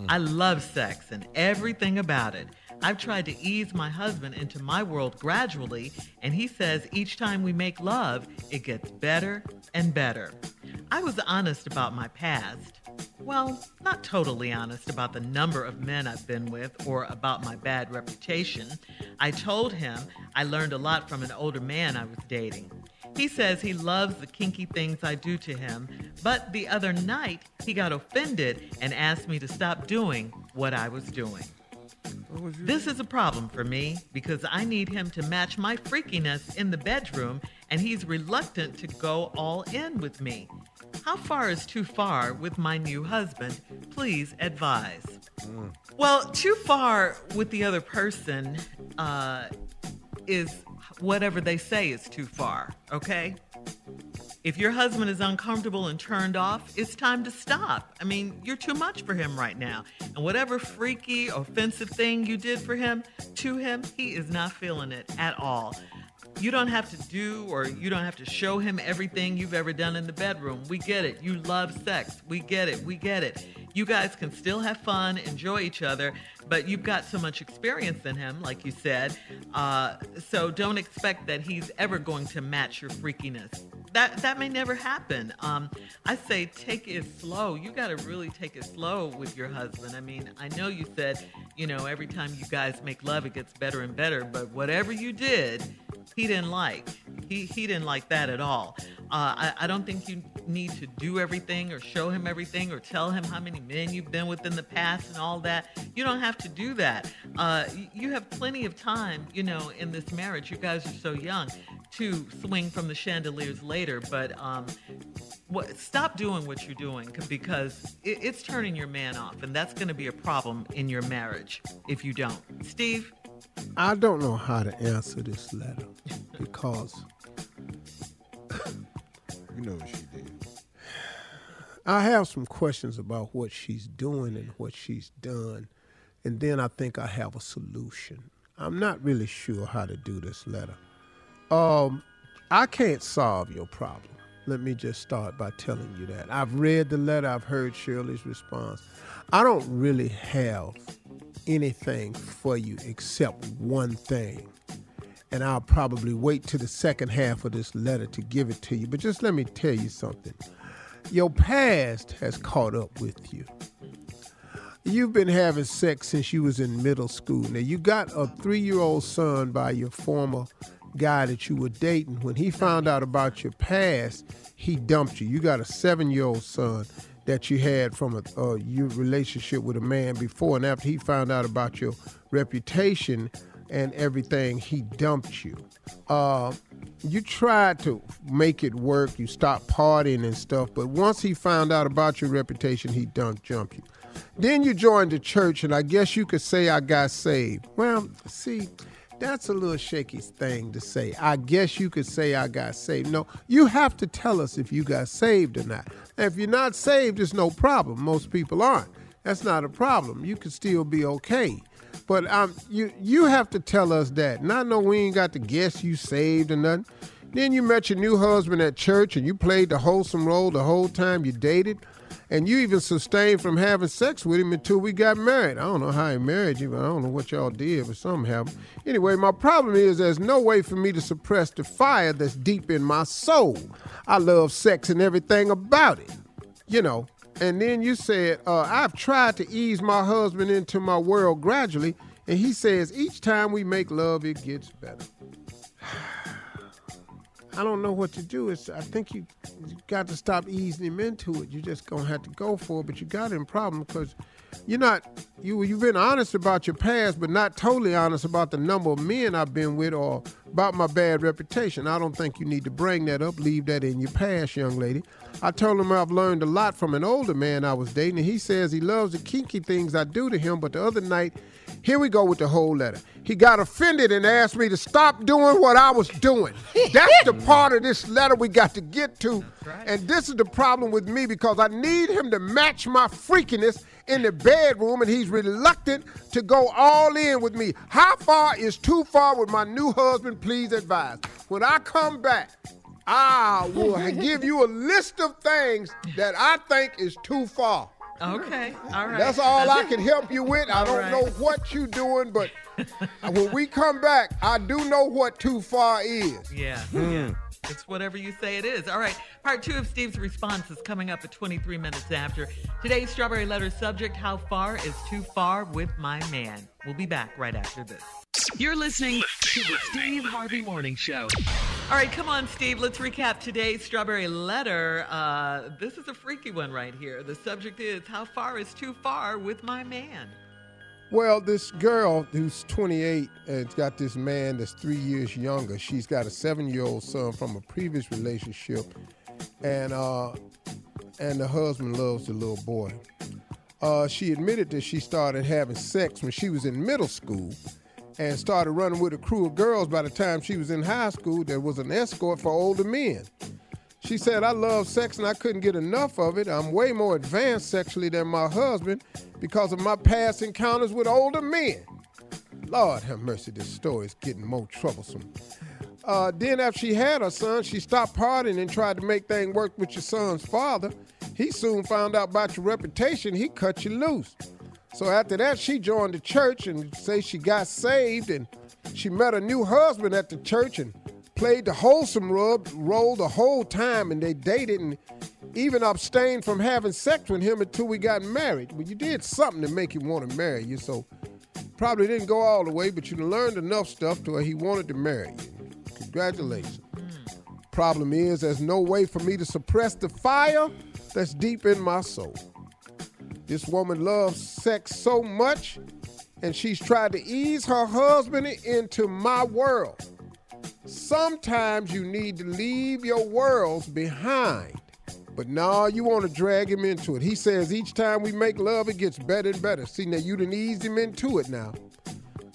I love sex and everything about it. I've tried to ease my husband into my world gradually, and he says each time we make love, it gets better and better. I was honest about my past. Well, not totally honest about the number of men I've been with or about my bad reputation. I told him I learned a lot from an older man I was dating. He says he loves the kinky things I do to him, but the other night he got offended and asked me to stop doing what I was doing. This is a problem for me because I need him to match my freakiness in the bedroom, and he's reluctant to go all in with me. How far is too far with my new husband? Please advise. Well, too far with the other person uh, is whatever they say is too far, okay? If your husband is uncomfortable and turned off, it's time to stop. I mean, you're too much for him right now. And whatever freaky, offensive thing you did for him, to him, he is not feeling it at all. You don't have to do or you don't have to show him everything you've ever done in the bedroom. We get it. You love sex. We get it. We get it. You guys can still have fun, enjoy each other, but you've got so much experience in him, like you said. Uh, so don't expect that he's ever going to match your freakiness. That that may never happen. Um, I say take it slow. You got to really take it slow with your husband. I mean, I know you said, you know, every time you guys make love, it gets better and better. But whatever you did, he didn't like. He he didn't like that at all. Uh, I, I don't think you need to do everything or show him everything or tell him how many men you've been with in the past and all that. You don't have to do that. Uh, you have plenty of time, you know, in this marriage. You guys are so young to swing from the chandeliers later. But um, what, stop doing what you're doing because it, it's turning your man off, and that's going to be a problem in your marriage if you don't. Steve. I don't know how to answer this letter because You know what she did. I have some questions about what she's doing and what she's done, and then I think I have a solution. I'm not really sure how to do this letter. Um, I can't solve your problem. Let me just start by telling you that. I've read the letter, I've heard Shirley's response. I don't really have anything for you except one thing. And I'll probably wait to the second half of this letter to give it to you. But just let me tell you something. Your past has caught up with you. You've been having sex since you was in middle school. Now you got a three-year-old son by your former guy that you were dating, when he found out about your past, he dumped you. You got a seven year old son that you had from a uh, your relationship with a man before, and after he found out about your reputation and everything, he dumped you. Uh, you tried to make it work. You stopped partying and stuff, but once he found out about your reputation, he dumped, jumped you. Then you joined the church, and I guess you could say I got saved. Well, see, that's a little shaky thing to say. I guess you could say I got saved. No, you have to tell us if you got saved or not. If you're not saved, it's no problem. Most people aren't. That's not a problem. You could still be okay. But um, you you have to tell us that. I know we ain't got to guess you saved or nothing. Then you met your new husband at church and you played the wholesome role the whole time you dated. And you even sustained from having sex with him until we got married. I don't know how he married you, but I don't know what y'all did, but something happened. Anyway, my problem is there's no way for me to suppress the fire that's deep in my soul. I love sex and everything about it, you know. And then you said, uh, I've tried to ease my husband into my world gradually, and he says each time we make love, it gets better. I don't know what to do. It's I think you, you got to stop easing him into it. You're just gonna have to go for it. But you got him problem because you're not you you've been honest about your past, but not totally honest about the number of men I've been with or about my bad reputation. I don't think you need to bring that up. Leave that in your past, young lady. I told him I've learned a lot from an older man I was dating, and he says he loves the kinky things I do to him. But the other night, here we go with the whole letter. He got offended and asked me to stop doing what I was doing. That's the part of this letter we got to get to. And this is the problem with me because I need him to match my freakiness in the bedroom and he's reluctant to go all in with me. How far is too far with my new husband? Please advise. When I come back, I will give you a list of things that I think is too far. Okay, all right. That's all I can help you with. I don't right. know what you're doing, but when we come back, I do know what too far is. Yeah, hmm. yeah. It's whatever you say it is. All right. Part two of Steve's response is coming up at 23 minutes after. Today's Strawberry Letter subject How far is too far with my man? We'll be back right after this. You're listening to the Steve Harvey Morning Show. All right, come on, Steve. Let's recap today's Strawberry Letter. Uh, this is a freaky one right here. The subject is How far is too far with my man? Well, this girl who's 28 and's got this man that's three years younger. She's got a seven-year-old son from a previous relationship, and uh, and the husband loves the little boy. Uh, she admitted that she started having sex when she was in middle school, and started running with a crew of girls by the time she was in high school. That was an escort for older men. She said, I love sex and I couldn't get enough of it. I'm way more advanced sexually than my husband because of my past encounters with older men. Lord have mercy, this story is getting more troublesome. Uh, then, after she had her son, she stopped partying and tried to make things work with your son's father. He soon found out about your reputation. He cut you loose. So after that, she joined the church and say she got saved and she met a new husband at the church and played the wholesome rub, role the whole time and they dated and even abstained from having sex with him until we got married. Well, you did something to make him want to marry you, so probably didn't go all the way, but you learned enough stuff to where he wanted to marry you. Congratulations. Mm. Problem is, there's no way for me to suppress the fire that's deep in my soul. This woman loves sex so much, and she's tried to ease her husband into my world. Sometimes you need to leave your worlds behind. But no, you want to drag him into it. He says each time we make love, it gets better and better. See, now you done eased him into it now.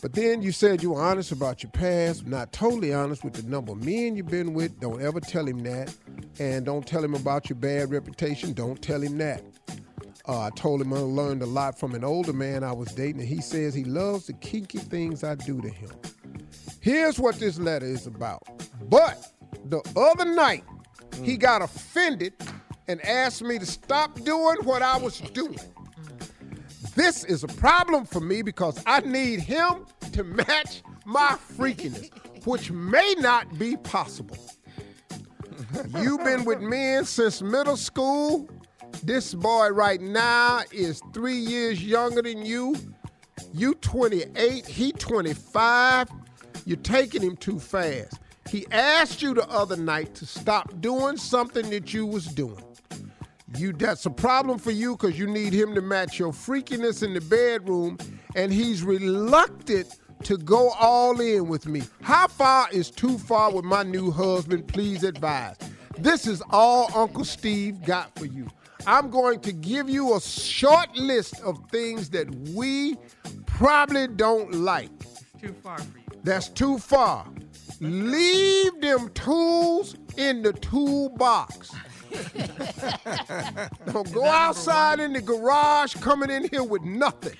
But then you said you were honest about your past, not totally honest with the number of men you've been with. Don't ever tell him that. And don't tell him about your bad reputation. Don't tell him that. Uh, I told him I learned a lot from an older man I was dating, and he says he loves the kinky things I do to him. Here's what this letter is about. But the other night, he got offended and asked me to stop doing what I was doing. This is a problem for me because I need him to match my freakiness, which may not be possible. You've been with men since middle school. This boy right now is three years younger than you. You 28, he 25. You're taking him too fast. He asked you the other night to stop doing something that you was doing. You that's a problem for you because you need him to match your freakiness in the bedroom, and he's reluctant to go all in with me. How far is too far with my new husband? Please advise. This is all Uncle Steve got for you. I'm going to give you a short list of things that we probably don't like. Too far for you. That's too far. Leave them tools in the toolbox. Don't go outside in the garage coming in here with nothing.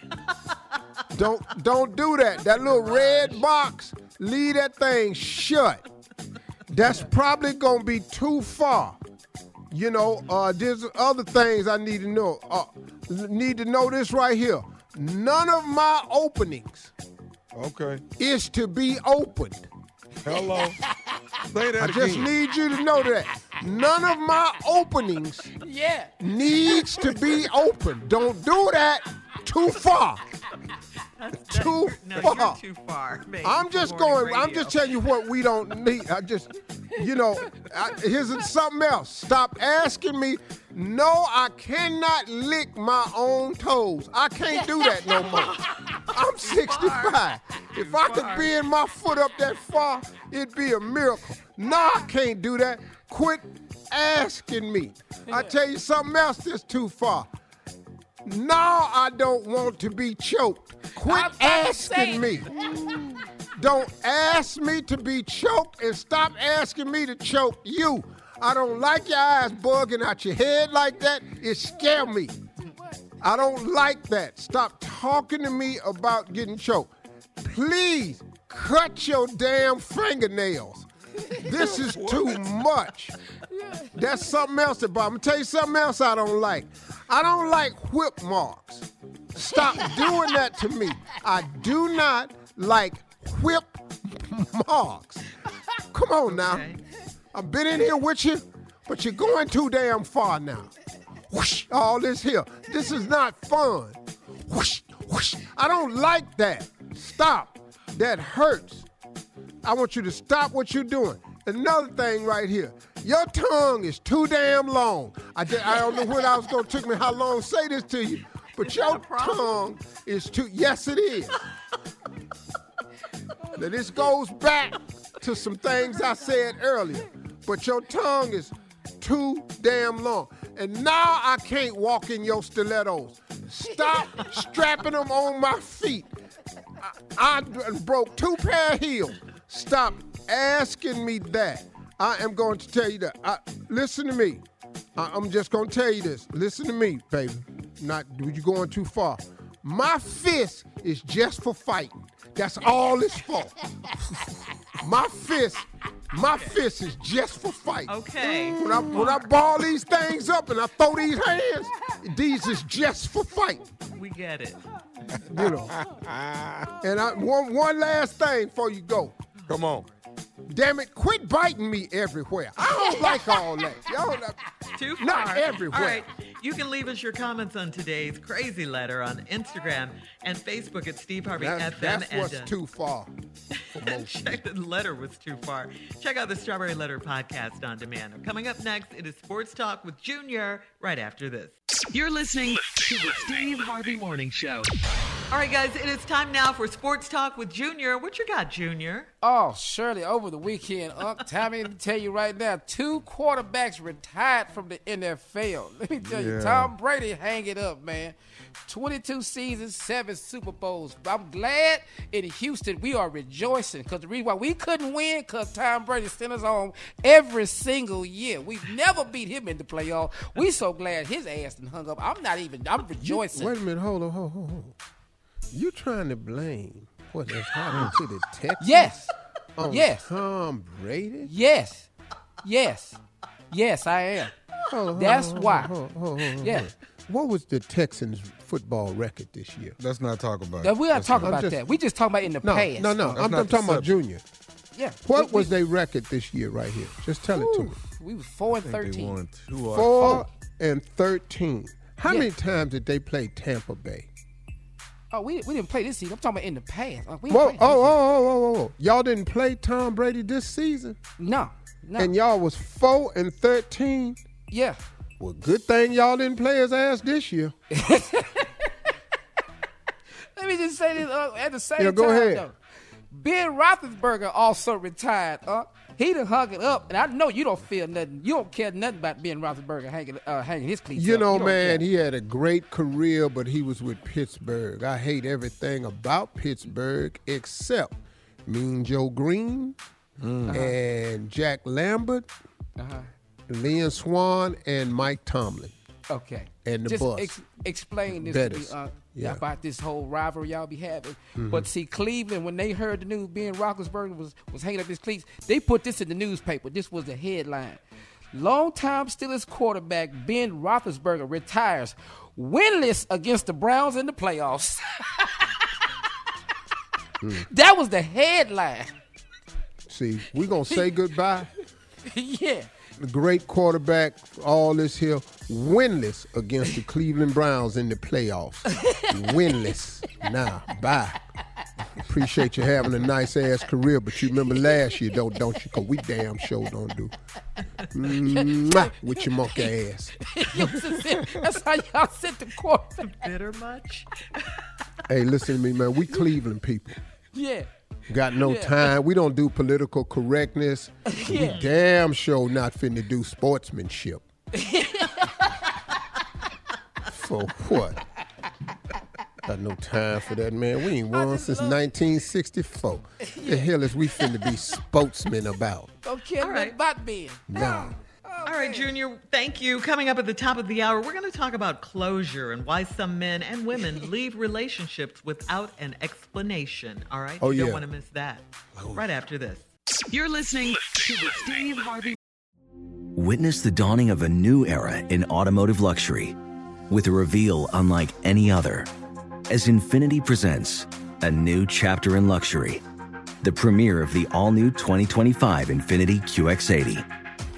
don't don't do that. That little red box, leave that thing shut. That's probably gonna be too far. You know, uh, there's other things I need to know. Uh, need to know this right here. None of my openings Okay. is to be opened. Hello. Say that I just need you to know that none of my openings Yeah. needs to be open. Don't do that too far. Too No, far. too far. I'm just going. I'm just telling you what we don't need. I just, you know, I, here's something else. Stop asking me. No, I cannot lick my own toes. I can't do that no more. I'm 65. If I could bend my foot up that far, it'd be a miracle. No, I can't do that. Quit asking me. I tell you something else that's too far. No, I don't want to be choked. Quit asking me. Don't ask me to be choked and stop asking me to choke you. I don't like your eyes bugging out your head like that. It scare me. I don't like that. Stop talking to me about getting choked. Please cut your damn fingernails. This is too much. That's something else about. I'm gonna tell you something else I don't like. I don't like whip marks. Stop doing that to me. I do not like whip marks. Come on now. I've been in here with you, but you're going too damn far now. Whoosh, all this here. This is not fun. Whoosh, whoosh. I don't like that. Stop. That hurts. I want you to stop what you're doing. Another thing right here. Your tongue is too damn long. I, di- I don't know when I was gonna take me how long to say this to you, but your tongue is too. Yes, it is. now this goes back to some things I said earlier, but your tongue is too damn long, and now I can't walk in your stilettos. Stop strapping them on my feet. I broke two pair of heels. Stop asking me that. I am going to tell you that. I, listen to me. I, I'm just going to tell you this. Listen to me, baby. Not you going too far. My fist is just for fighting. That's all it's for. my fist, my fist is just for fighting. Okay. When I when I ball these things up and I throw these hands, these is just for fighting We get it. you know. and I, one one last thing before you go. Come on. Damn it, quit biting me everywhere. I don't like all that. Y'all Too far. Not everywhere. All right. You can leave us your comments on today's crazy letter on Instagram and Facebook at Steve Harvey That's, FM. that's and, what's uh, too far. Check the letter was too far. Check out the Strawberry Letter podcast on demand. Coming up next, it is Sports Talk with Junior right after this. You're listening to the Steve Harvey Morning Show. All right, guys, it is time now for Sports Talk with Junior. What you got, Junior? Oh, Shirley, over the weekend, uh, Unc, Tommy, let me tell you right now, two quarterbacks retired from the NFL. Let me tell you, Tom Brady hang it up, man. 22 seasons, seven Super Bowls. I'm glad in Houston we are rejoicing because the reason why we couldn't win because Tom Brady sent us home every single year. We've never beat him in the playoff. We so glad his ass done hung up. I'm not even, I'm rejoicing. Wait a minute, hold on, hold on, hold on. You trying to blame what has happened to the Texans? Yes. on Yes. Tom Brady? Yes. Yes. Yes, I am. Hold on, That's hold on, why. hold on, hold on, Yeah. What was the Texans' football record this year? Let's not talk about Now, it. we're not Let's talking I'm about just- that. We just talking about in the No, past. no, no. That's I'm, I'm the talking about. Junior. Yeah. What we, was their record this year right here? Just tell it to me. We was four and I think they thirteen. won Four and thirteen. How Yeah. many times did they play Tampa Bay? Oh, we, we didn't play this season. I'm talking about in the past. Uh, we Whoa, oh, oh, oh, oh, oh, oh. Y'all didn't play Tom Brady this season? No, no. And y'all was 4 and 13? Yeah. Well, good thing y'all didn't play his ass this year. Let me just say this uh, at the same Yeah, go time, ahead. though. Ben Roethlisberger also retired. Uh, he done hung it up, and I know you don't feel nothing. You don't care nothing about Ben Roethlisberger hanging uh, hanging his cleats You up. know, don't man, care. he had a great career, but he was with Pittsburgh. I hate everything about Pittsburgh except Mean Joe Greene and Jack Lambert, Uh-huh. Lynn Swann, and Mike Tomlin. Okay. And the Just bus. ex- explain this Bettis. to me uh, Yeah. about this whole rivalry y'all be having. Mhm. But see, Cleveland, when they heard the news Ben Roethlisberger was, was hanging up his cleats, they put this in the newspaper. This was the headline. Longtime Steelers quarterback Ben Roethlisberger retires, winless against the Browns in the playoffs. That was the headline. See, we're going to say goodbye. yeah. The great quarterback, all this here, winless against the Cleveland Browns in the playoffs. winless. Nah, bye. Appreciate you having a nice ass career, but you remember last year, don't don't you? Cause we damn sure don't do. Mwah, with your monkey ass. That's how y'all sit the quarterback. Bitter much? Hey, listen to me, man. We Cleveland people. Yeah. Got no Yeah. time. We don't do political correctness. Yeah. We damn sure not finna do sportsmanship. For what? Got no time for that, man. We ain't won since 1964. The hell is we finna be spokesmen about? Don't care All right. nothing about Ben. Nah. All right, Junior, thank you. Coming up at the top of the hour, we're going to talk about closure and why some men and women leave relationships without an explanation. All right? Oh, you don't want to miss that. Oh. Right after this. You're listening to the Steve Harvey Witness the dawning of a new era in automotive luxury with a reveal unlike any other as Infiniti presents a new chapter in luxury, the premiere of the all new 2025 Infiniti QX80.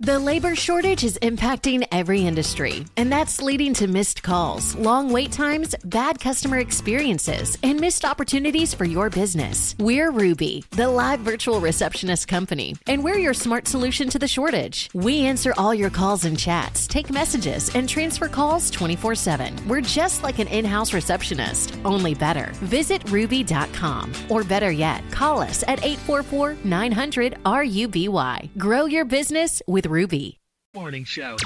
The labor shortage is impacting every industry, and that's leading to missed calls, long wait times, bad customer experiences, and missed opportunities for your business. We're Ruby, the live virtual receptionist company, and we're your smart solution to the shortage. We answer all your calls and chats, take messages, and transfer calls 24 7. We're just like an in house receptionist, only better. Visit ruby.com, or better yet, call us at 844 900 RUBY. Grow your business with Ruby. Morning Show.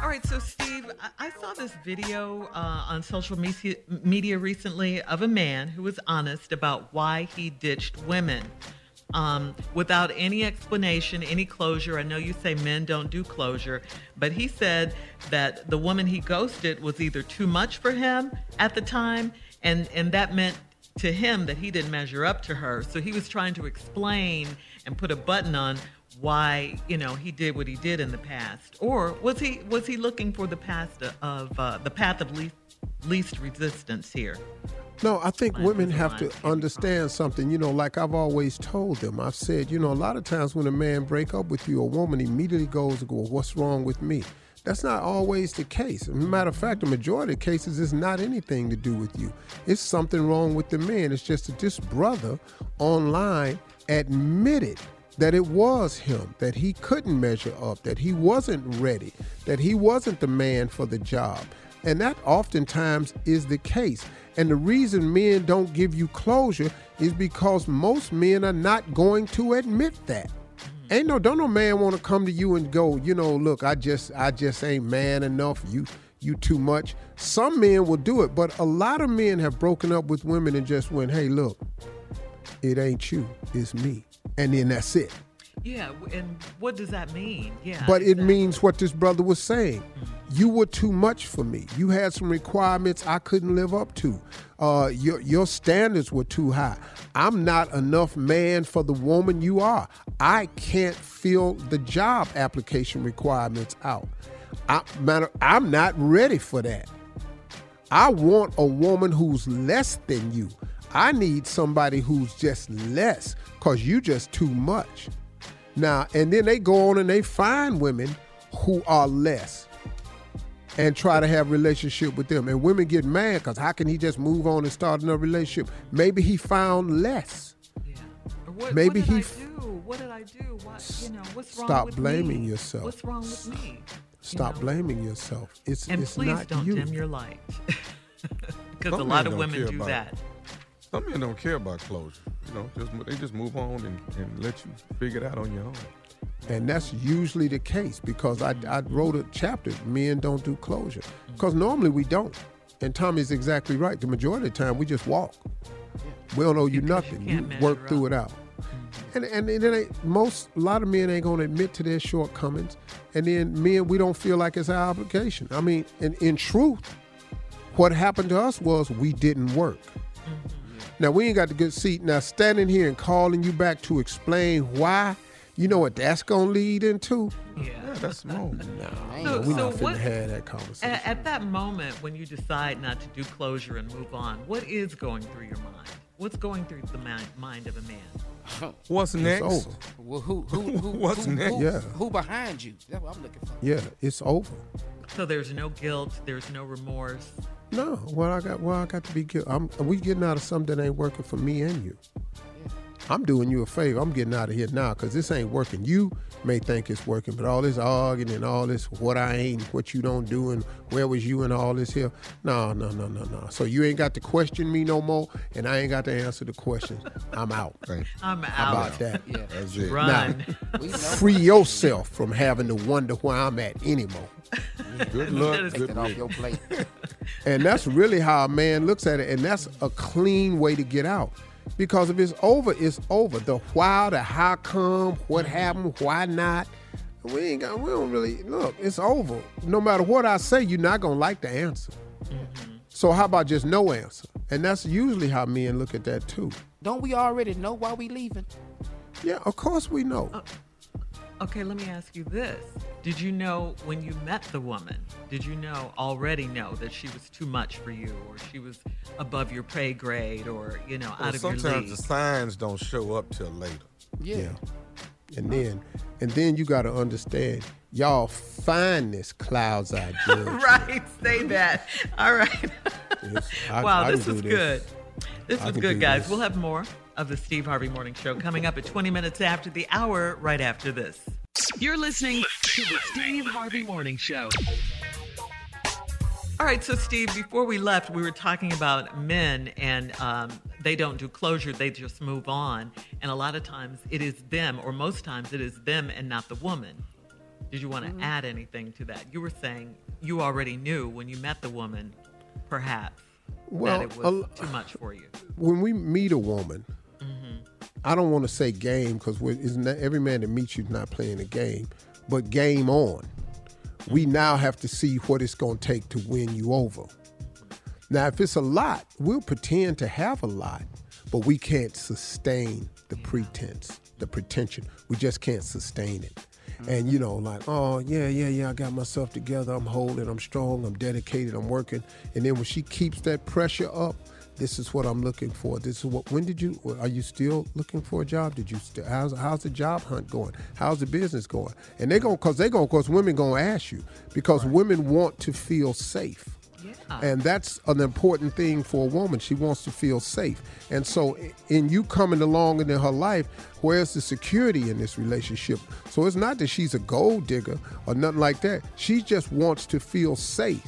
All right, so Steve, I, I saw this video uh, on social media, media recently of a man who was honest about why he ditched women um, without any explanation, any closure. I know you say men don't do closure, but he said that the woman he ghosted was either too much for him at the time, and, and that meant to him that he didn't measure up to her. So he was trying to explain and put a button on why you know he did what he did in the past, or was he was he looking for the past of uh, the path of least least resistance here? No, I think women have to understand something. You know, like I've always told them, I've said, you know, a lot of times when a man break up with you, a woman immediately goes and go, "What's wrong with me?" That's not always the case. As a matter of fact, the majority of cases is not anything to do with you. It's something wrong with the man. It's just that this brother online admitted that it was him, that he couldn't measure up, that he wasn't ready, that he wasn't the man for the job. And that oftentimes is the case. And the reason men don't give you closure is because most men are not going to admit that. Mm. Ain't no don't no man want to come to you and go, you know, look, I just I just ain't man enough. You you too much. Some men will do it, but a lot of men have broken up with women and just went, hey, look, it ain't you, it's me. And then that's it. Yeah, and what does that mean? Yeah. But it means what this brother was saying. You were too much for me. You had some requirements I couldn't live up to. Uh, your your standards were too high. I'm not enough man for the woman you are. I can't fill the job application requirements out. I, matter, I'm not ready for that. I want a woman who's less than you. I need somebody who's just less because you just too much. Now, and then they go on and they find women who are less and try to have relationship with them. And women get mad because how can he just move on and start another relationship? Maybe he found less. Or what, Maybe what did he I f- do? What did I do? What you know? What's wrong with me? Stop with blaming me? yourself. What's wrong with me? Stop blaming yourself. It's And it's please not don't you. dim your light, because a lot of women do about- that. Some men don't care about closure. You know, just they just move on and, and let you figure it out on your own. And that's usually the case because I, I wrote a chapter, Men Don't Do Closure. Because normally we don't. And Tommy's exactly right. The majority of the time we just walk. We don't owe you nothing. You, can't work measure through it out. And and, and it ain't, most a lot of men ain't gonna admit to their shortcomings. And then men we don't feel like it's our obligation. I mean, in, in truth, what happened to us was we didn't work. Now we ain't got the good seat. Now standing here and calling you back to explain why, you know what that's gonna lead into? Yeah, that's more. No, So- we so not finna what- have that conversation. At, at that moment when you decide not to do closure and move on, what is going through your mind? What's going through the mind, mind of a man? What's next? over. Well, who, who, who, What's who, next? Who, Yeah. who behind you? That's what I'm looking for. Yeah, it's over. So there's no guilt, there's no remorse. No, well I got well I got to be good. I'm we getting out of something that ain't working for me and you. I'm doing you a favor. I'm getting out of here now because this ain't working. You may think it's working, but all this arguing and all this what I ain't, what you don't do, and where was you and all this here? No, no, no, no, no. So you ain't got to question me no more, and I ain't got to answer the questions. I'm out. I'm How out. about that? Yeah. That's it. Run. We know. Free yourself from having to wonder where I'm at anymore. Good luck. That Good off your plate. And that's really how a man looks at it. And that's a clean way to get out. Because if it's over, it's over. The why, the how come, what mm-hmm. happened, why not. We ain't got we don't really look, it's over. No matter what I say, you're not gonna like the answer. Mm-hmm. So how about just no answer? And that's usually how men look at that too. Don't we already know why we leaving? Yeah, of course we know. Uh, Okay, let me ask you this. Did you know when you met the woman, did you know already know that she was too much for you or she was above your pay grade or, you know, Well, out of your sometimes league? the signs don't show up till later. Yeah. And then and then you gotta understand, y'all fineness clouds our judgment. right, say that. All right. Yes, I- wow, I this can was do good. this. This I was good, guys. this. We'll have more of the Steve Harvey Morning Show coming up at 20 minutes after the hour, right after this. You're listening to the Steve Harvey Morning Show. All right, so Steve, before we left, we were talking about men and um, they don't do closure, they just move on. And a lot of times it is them, or most times it is them and not the woman. Did you want to add anything to that? You were saying you already knew when you met the woman, perhaps, Well, that it was a l- too much for you. when we meet a woman, Mm-hmm. I don't want to say game because every man that meets you is not playing a game, but game on. We now have to see what it's going to take to win you over. Now, if it's a lot, we'll pretend to have a lot, but we can't sustain the pretense, the pretension. We just can't sustain it. Mm-hmm. And you know, like, oh yeah, yeah, yeah, I got myself together. I'm holding. I'm strong. I'm dedicated. I'm working. And then when she keeps that pressure up, this is what I'm looking for. This is what. When did you? Are you still looking for a job? Did you? Still, how's how's the job hunt going? How's the business going? And they're going cause they're going cause women gonna ask you because women want to feel safe. And that's an important thing for a woman. She wants to feel safe. And so, in you coming along in her life, where's the security in this relationship? So, it's not that she's a gold digger or nothing like that. She just wants to feel safe.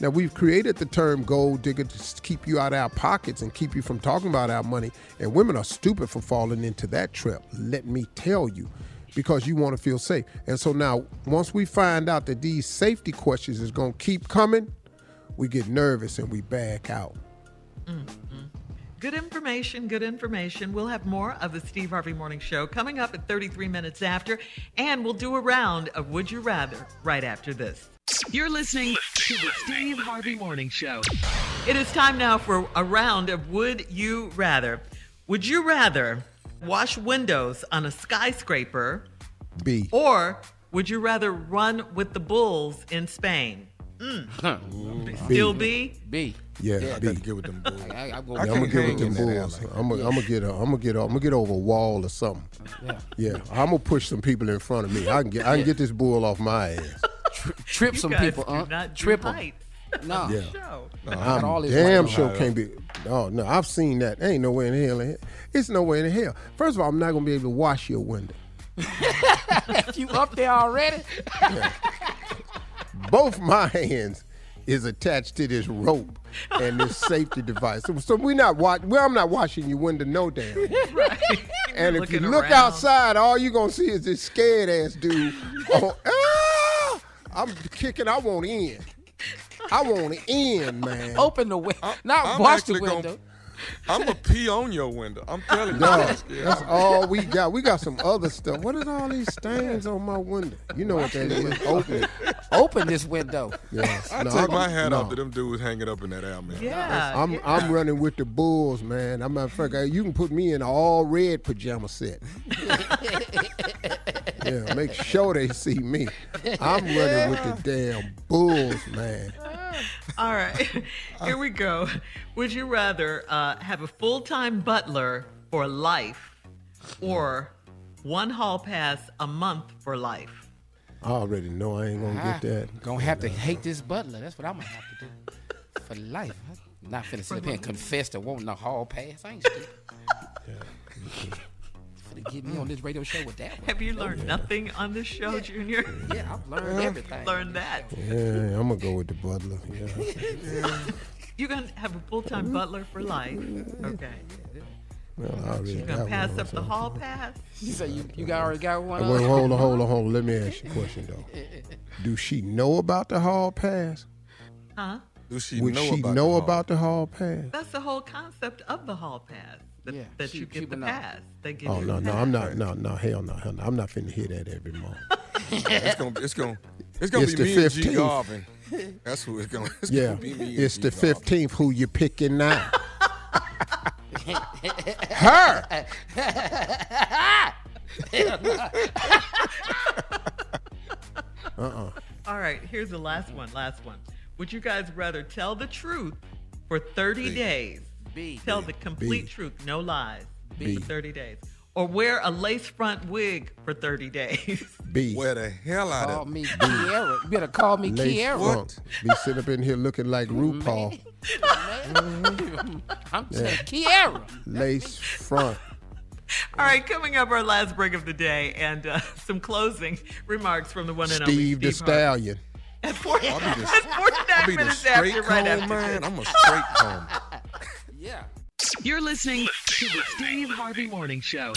Now, we've created the term gold digger to keep you out of our pockets and keep you from talking about our money. And women are stupid for falling into that trap. Let me tell you. because you want to feel safe. And so now, once we find out that these safety questions is going to keep coming, we get nervous and we back out. Mm-hmm. Good information, good information. We'll have more of the Steve Harvey Morning Show coming up at 33 minutes after, and we'll do a round of Would You Rather right after this. You're listening to the Steve Harvey Morning Show. It is time now for a round of Would You Rather. Would you rather wash windows on a skyscraper B. or would you rather run with the bulls in Spain? Mm. Still B? B. Yeah, Yeah, I B. gotta get with them bulls. I, I, I go Yeah, I'm gonna get with them bulls. I'm gonna, I'm gonna get, a, I'm gonna get, a, I'm gonna get over a wall or something. Yeah. Yeah, I'm gonna push some people in front of me. I can get, I can get this bull off my ass. Trip You some guys people, do huh? not Trip Trip 'em. heights. No. Yeah. Show. got all I'm this damn sure on. can't be. Oh no, I've seen that. Ain't no way in hell. It's no way in hell. First of all, I'm not gonna be able to wash your window. you up there already? Both my hands is attached to this rope and this safety device. So, so we're not wa- Well, I'm not washing your window no damn. And if you look around. outside, all you're gonna see is this scared ass dude. Oh, ah! I'm kicking. I want in. I want in, man. Open the window. Not I'm wash the actually gonna- window. I'm gonna pee on your window. I'm telling you. Dog, that's all we got. We got some other stuff. What is all these stains on my window? You know what that is? Open. Open this window. Yes. I No, take I'm- my hat no. off to them dudes hanging up in that air. Yeah. I'm yeah. I'm running with the bulls, man. I'm not fucking. You can put me in an all red pajama set. yeah, make sure they see me. I'm running with the damn bulls, man. All right, here we go. Would you rather uh, have a full time butler for life or one hall pass a month for life? I already know I ain't gonna get that. Gonna have to hate this butler. That's what I'm gonna have to do for life. I'm not finna sit up here and confess to wanting a hall pass. I ain't stupid. Finna get me on this radio show with that one. Have you learned nothing on this show, Junior? Yeah, I've learned everything. Learned that. Yeah, I'm gonna go with the butler. Yeah. You're gonna have a full time butler for life. Okay. Well, I already You're gonna pass one, up the hall pass. You say you, you got already got one. Wait, hold on, hold on, hold on. Let me ask you a question though. Do she know about the hall pass? Huh? Do she Would know she about know the about the hall pass? That's the whole concept of the hall pass. That, Yeah, that she- you get the would pass. They give Oh you no, no, pass. I'm not. No, no, hell no, hell no. I'm not finna hear that every month. It's gonna, it's gonna, it's gonna It's be the me and G 15th. Garvin. That's who it's gonna. It's Yeah, gonna be me. it's G the fifteenth. Who you picking now? Her. Uh-uh. All right, here's the last one. Last one. Would you guys rather tell the truth for 30 days? B. Tell the complete B. truth, no lies, B. for 30 days. Or wear a lace front wig for 30 days. B. Wear the hell out Call of me Kiera. You better call me Lace Kiera. front. Be sitting up in here looking like RuPaul. I'm saying Kiera. Lace front. All right, coming up, our last break of the day and uh, some closing remarks from the one and only Steve the Stallion. At 40, I'll be the- at 49 I'll be the minutes straight after, right comb, after man. this. I'm a straight comb. Yeah. You're listening to the Steve Harvey Morning Show.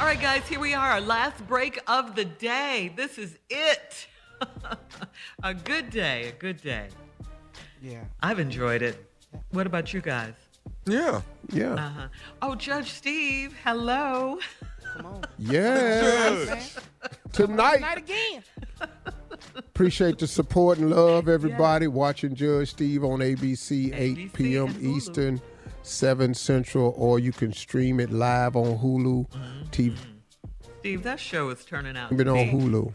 All right, guys, here we are, our last break of the day. This is it. a good day, a good day. Yeah. I've enjoyed it. What about you guys? Yeah. Yeah. Uh-huh. Oh, Judge Steve, hello. Come on. Yes. Tonight. Night again. Appreciate the support and love, everybody. Watching Judge Steve on ABC, 8 p.m. and Hulu. Eastern, 7 Central, or you can stream it live on Hulu. Mm-hmm. TV Steve, that show is turning out been on Hulu.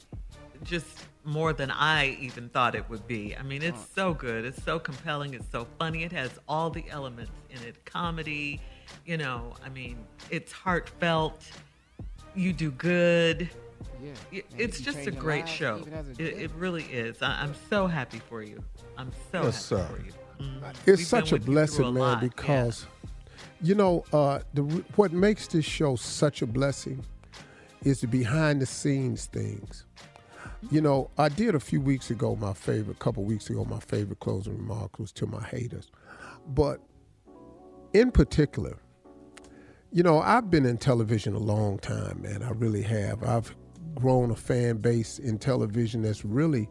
just more than I even thought it would be. I mean, it's so good. It's so compelling. It's so funny. It has all the elements in it comedy, you know, I mean, it's heartfelt. You do good. Yeah. Y- It's just a great lives show. even as a It, it really is. I, I'm so happy for you. I'm so Yes, happy sir. for you. It's We've such a with you through blessing, a man, lot, yeah. because you know uh, the what makes this show such a blessing is the behind the scenes things. You know, I did a few weeks ago. My favorite, couple weeks ago, my favorite closing remark was to my haters, but in particular, you know, I've been in television a long time, man. I really have. I've grown a fan base in television that's really,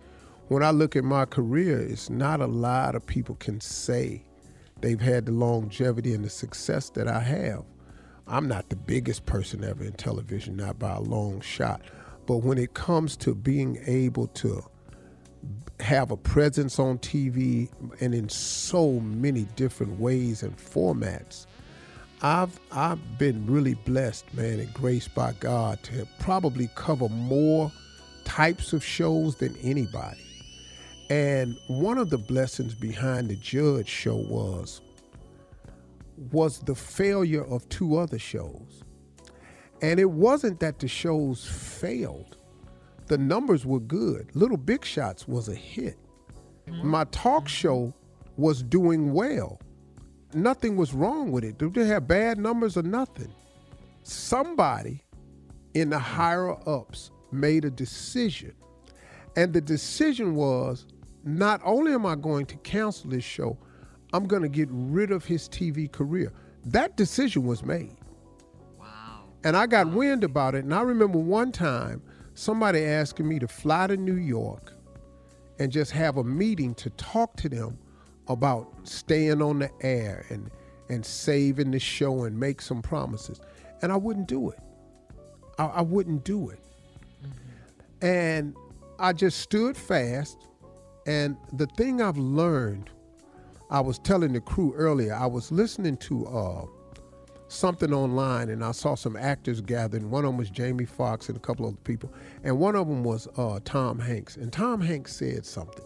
when I look at my career, it's not a lot of people can say they've had the longevity and the success that I have. I'm not the biggest person ever in television, not by a long shot. But when it comes to being able to have a presence on TV and in so many different ways and formats, I've I've been really blessed, man, and graced by God to probably cover more types of shows than anybody. And one of the blessings behind the Judge show was was the failure of two other shows. And it wasn't that the shows failed. The numbers were good. Little Big Shots was a hit. Mm-hmm. My talk mm-hmm. show was doing well. Nothing was wrong with it. Did they have bad numbers or nothing? Somebody in the higher ups made a decision. And the decision was not only am I going to cancel this show, I'm going to get rid of his TV career. That decision was made. Wow. And I got wind about it. And I remember one time somebody asking me to fly to New York and just have a meeting to talk to them about staying on the air and and saving the show and make some promises. And I wouldn't do it. I, I wouldn't do it. Mm-hmm. And I just stood fast. And the thing I've learned, I was telling the crew earlier, I was listening to uh, something online and I saw some actors gathering. One of them was Jamie Foxx and a couple other people. And one of them was uh, Tom Hanks. And Tom Hanks said something.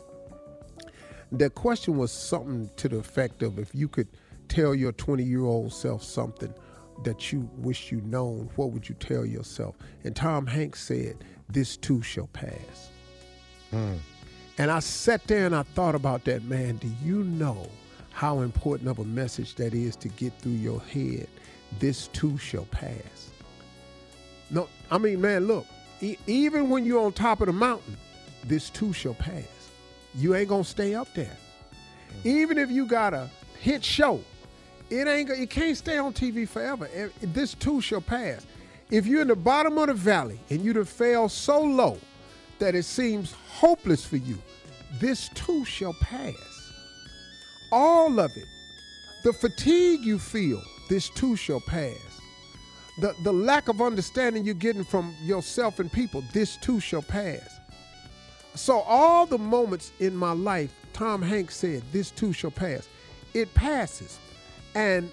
The question was something to the effect of if you could tell your 20 year old self something that you wish you'd known, what would you tell yourself? And Tom Hanks said, This too shall pass. And I sat there and I thought about that, man. Do you know how important of a message that is to get through your head? This too shall pass. No, I mean, man, look, e- even when you're on top of the mountain, this too shall pass. You ain't gonna stay up there. Even if you got a hit show, it ain't. You can't stay on TV forever. This too shall pass. If you're in the bottom of the valley and you'd have failed so low that it seems hopeless for you, this too shall pass. All of it. The fatigue you feel, this too shall pass. The, the lack of understanding you're getting from yourself and people, this too shall pass. So, all the moments in my life, Tom Hanks said, this too shall pass. It passes. And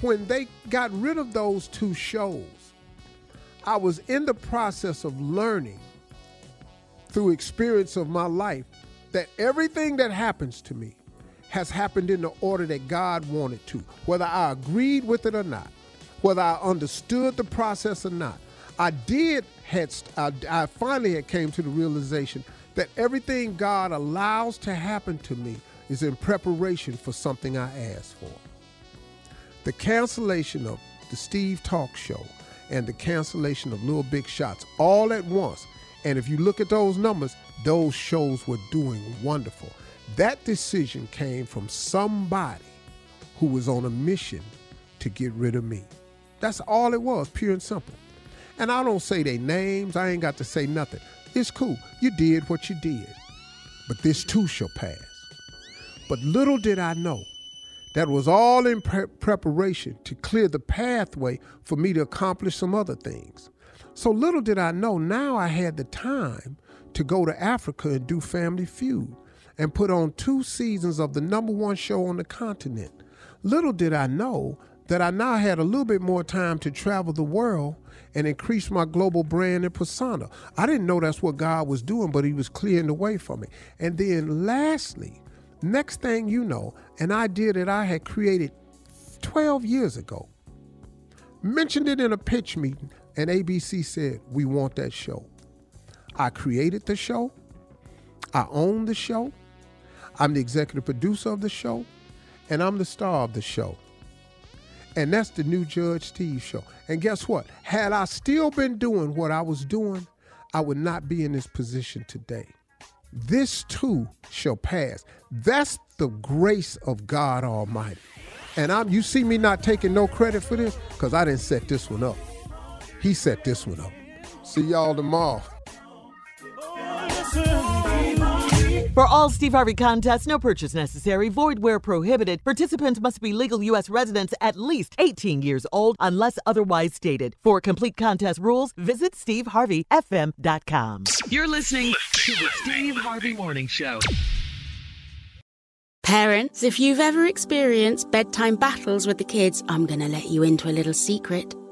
when they got rid of those two shows, I was in the process of learning through experience of my life that everything that happens to me has happened in the order that God wanted to, whether I agreed with it or not, whether I understood the process or not. I did had I, I finally had came to the realization that everything God allows to happen to me is in preparation for something I asked for. The cancellation of the Steve Talk Show and the cancellation of Little Big Shots all at once. And if you look at those numbers, those shows were doing wonderful. That decision came from somebody who was on a mission to get rid of me. That's all it was, pure and simple. And I don't say their names, I ain't got to say nothing. It's cool. You did what you did. But this too shall pass. But little did I know that was all in pre- preparation to clear the pathway for me to accomplish some other things. So little did I know, now I had the time to go to Africa and do Family Feud and put on two seasons of the number one show on the continent. Little did I know that I now had a little bit more time to travel the world and increase my global brand and persona. I didn't know that's what God was doing, but He was clearing the way for me. And then lastly, next thing you know, an idea that I had created 12 years ago, mentioned it in a pitch meeting, and ABC said, We want that show. I created the show, I own the show, I'm the executive producer of the show, and I'm the star of the show. And that's the new Judge Steve show. And guess what? Had I still been doing what I was doing, I would not be in this position today. This too shall pass. That's the grace of God Almighty. And I'm you see me not taking no credit for this because I didn't set this one up. He set this one up. See y'all tomorrow. For all Steve Harvey contests, no purchase necessary, void where prohibited. Participants must be legal U.S. residents at least 18 years old unless otherwise stated. For complete contest rules, visit SteveHarveyFM.com. You're listening to the Steve Harvey Morning Show. Parents, if you've ever experienced bedtime battles with the kids, I'm going to let you into a little secret.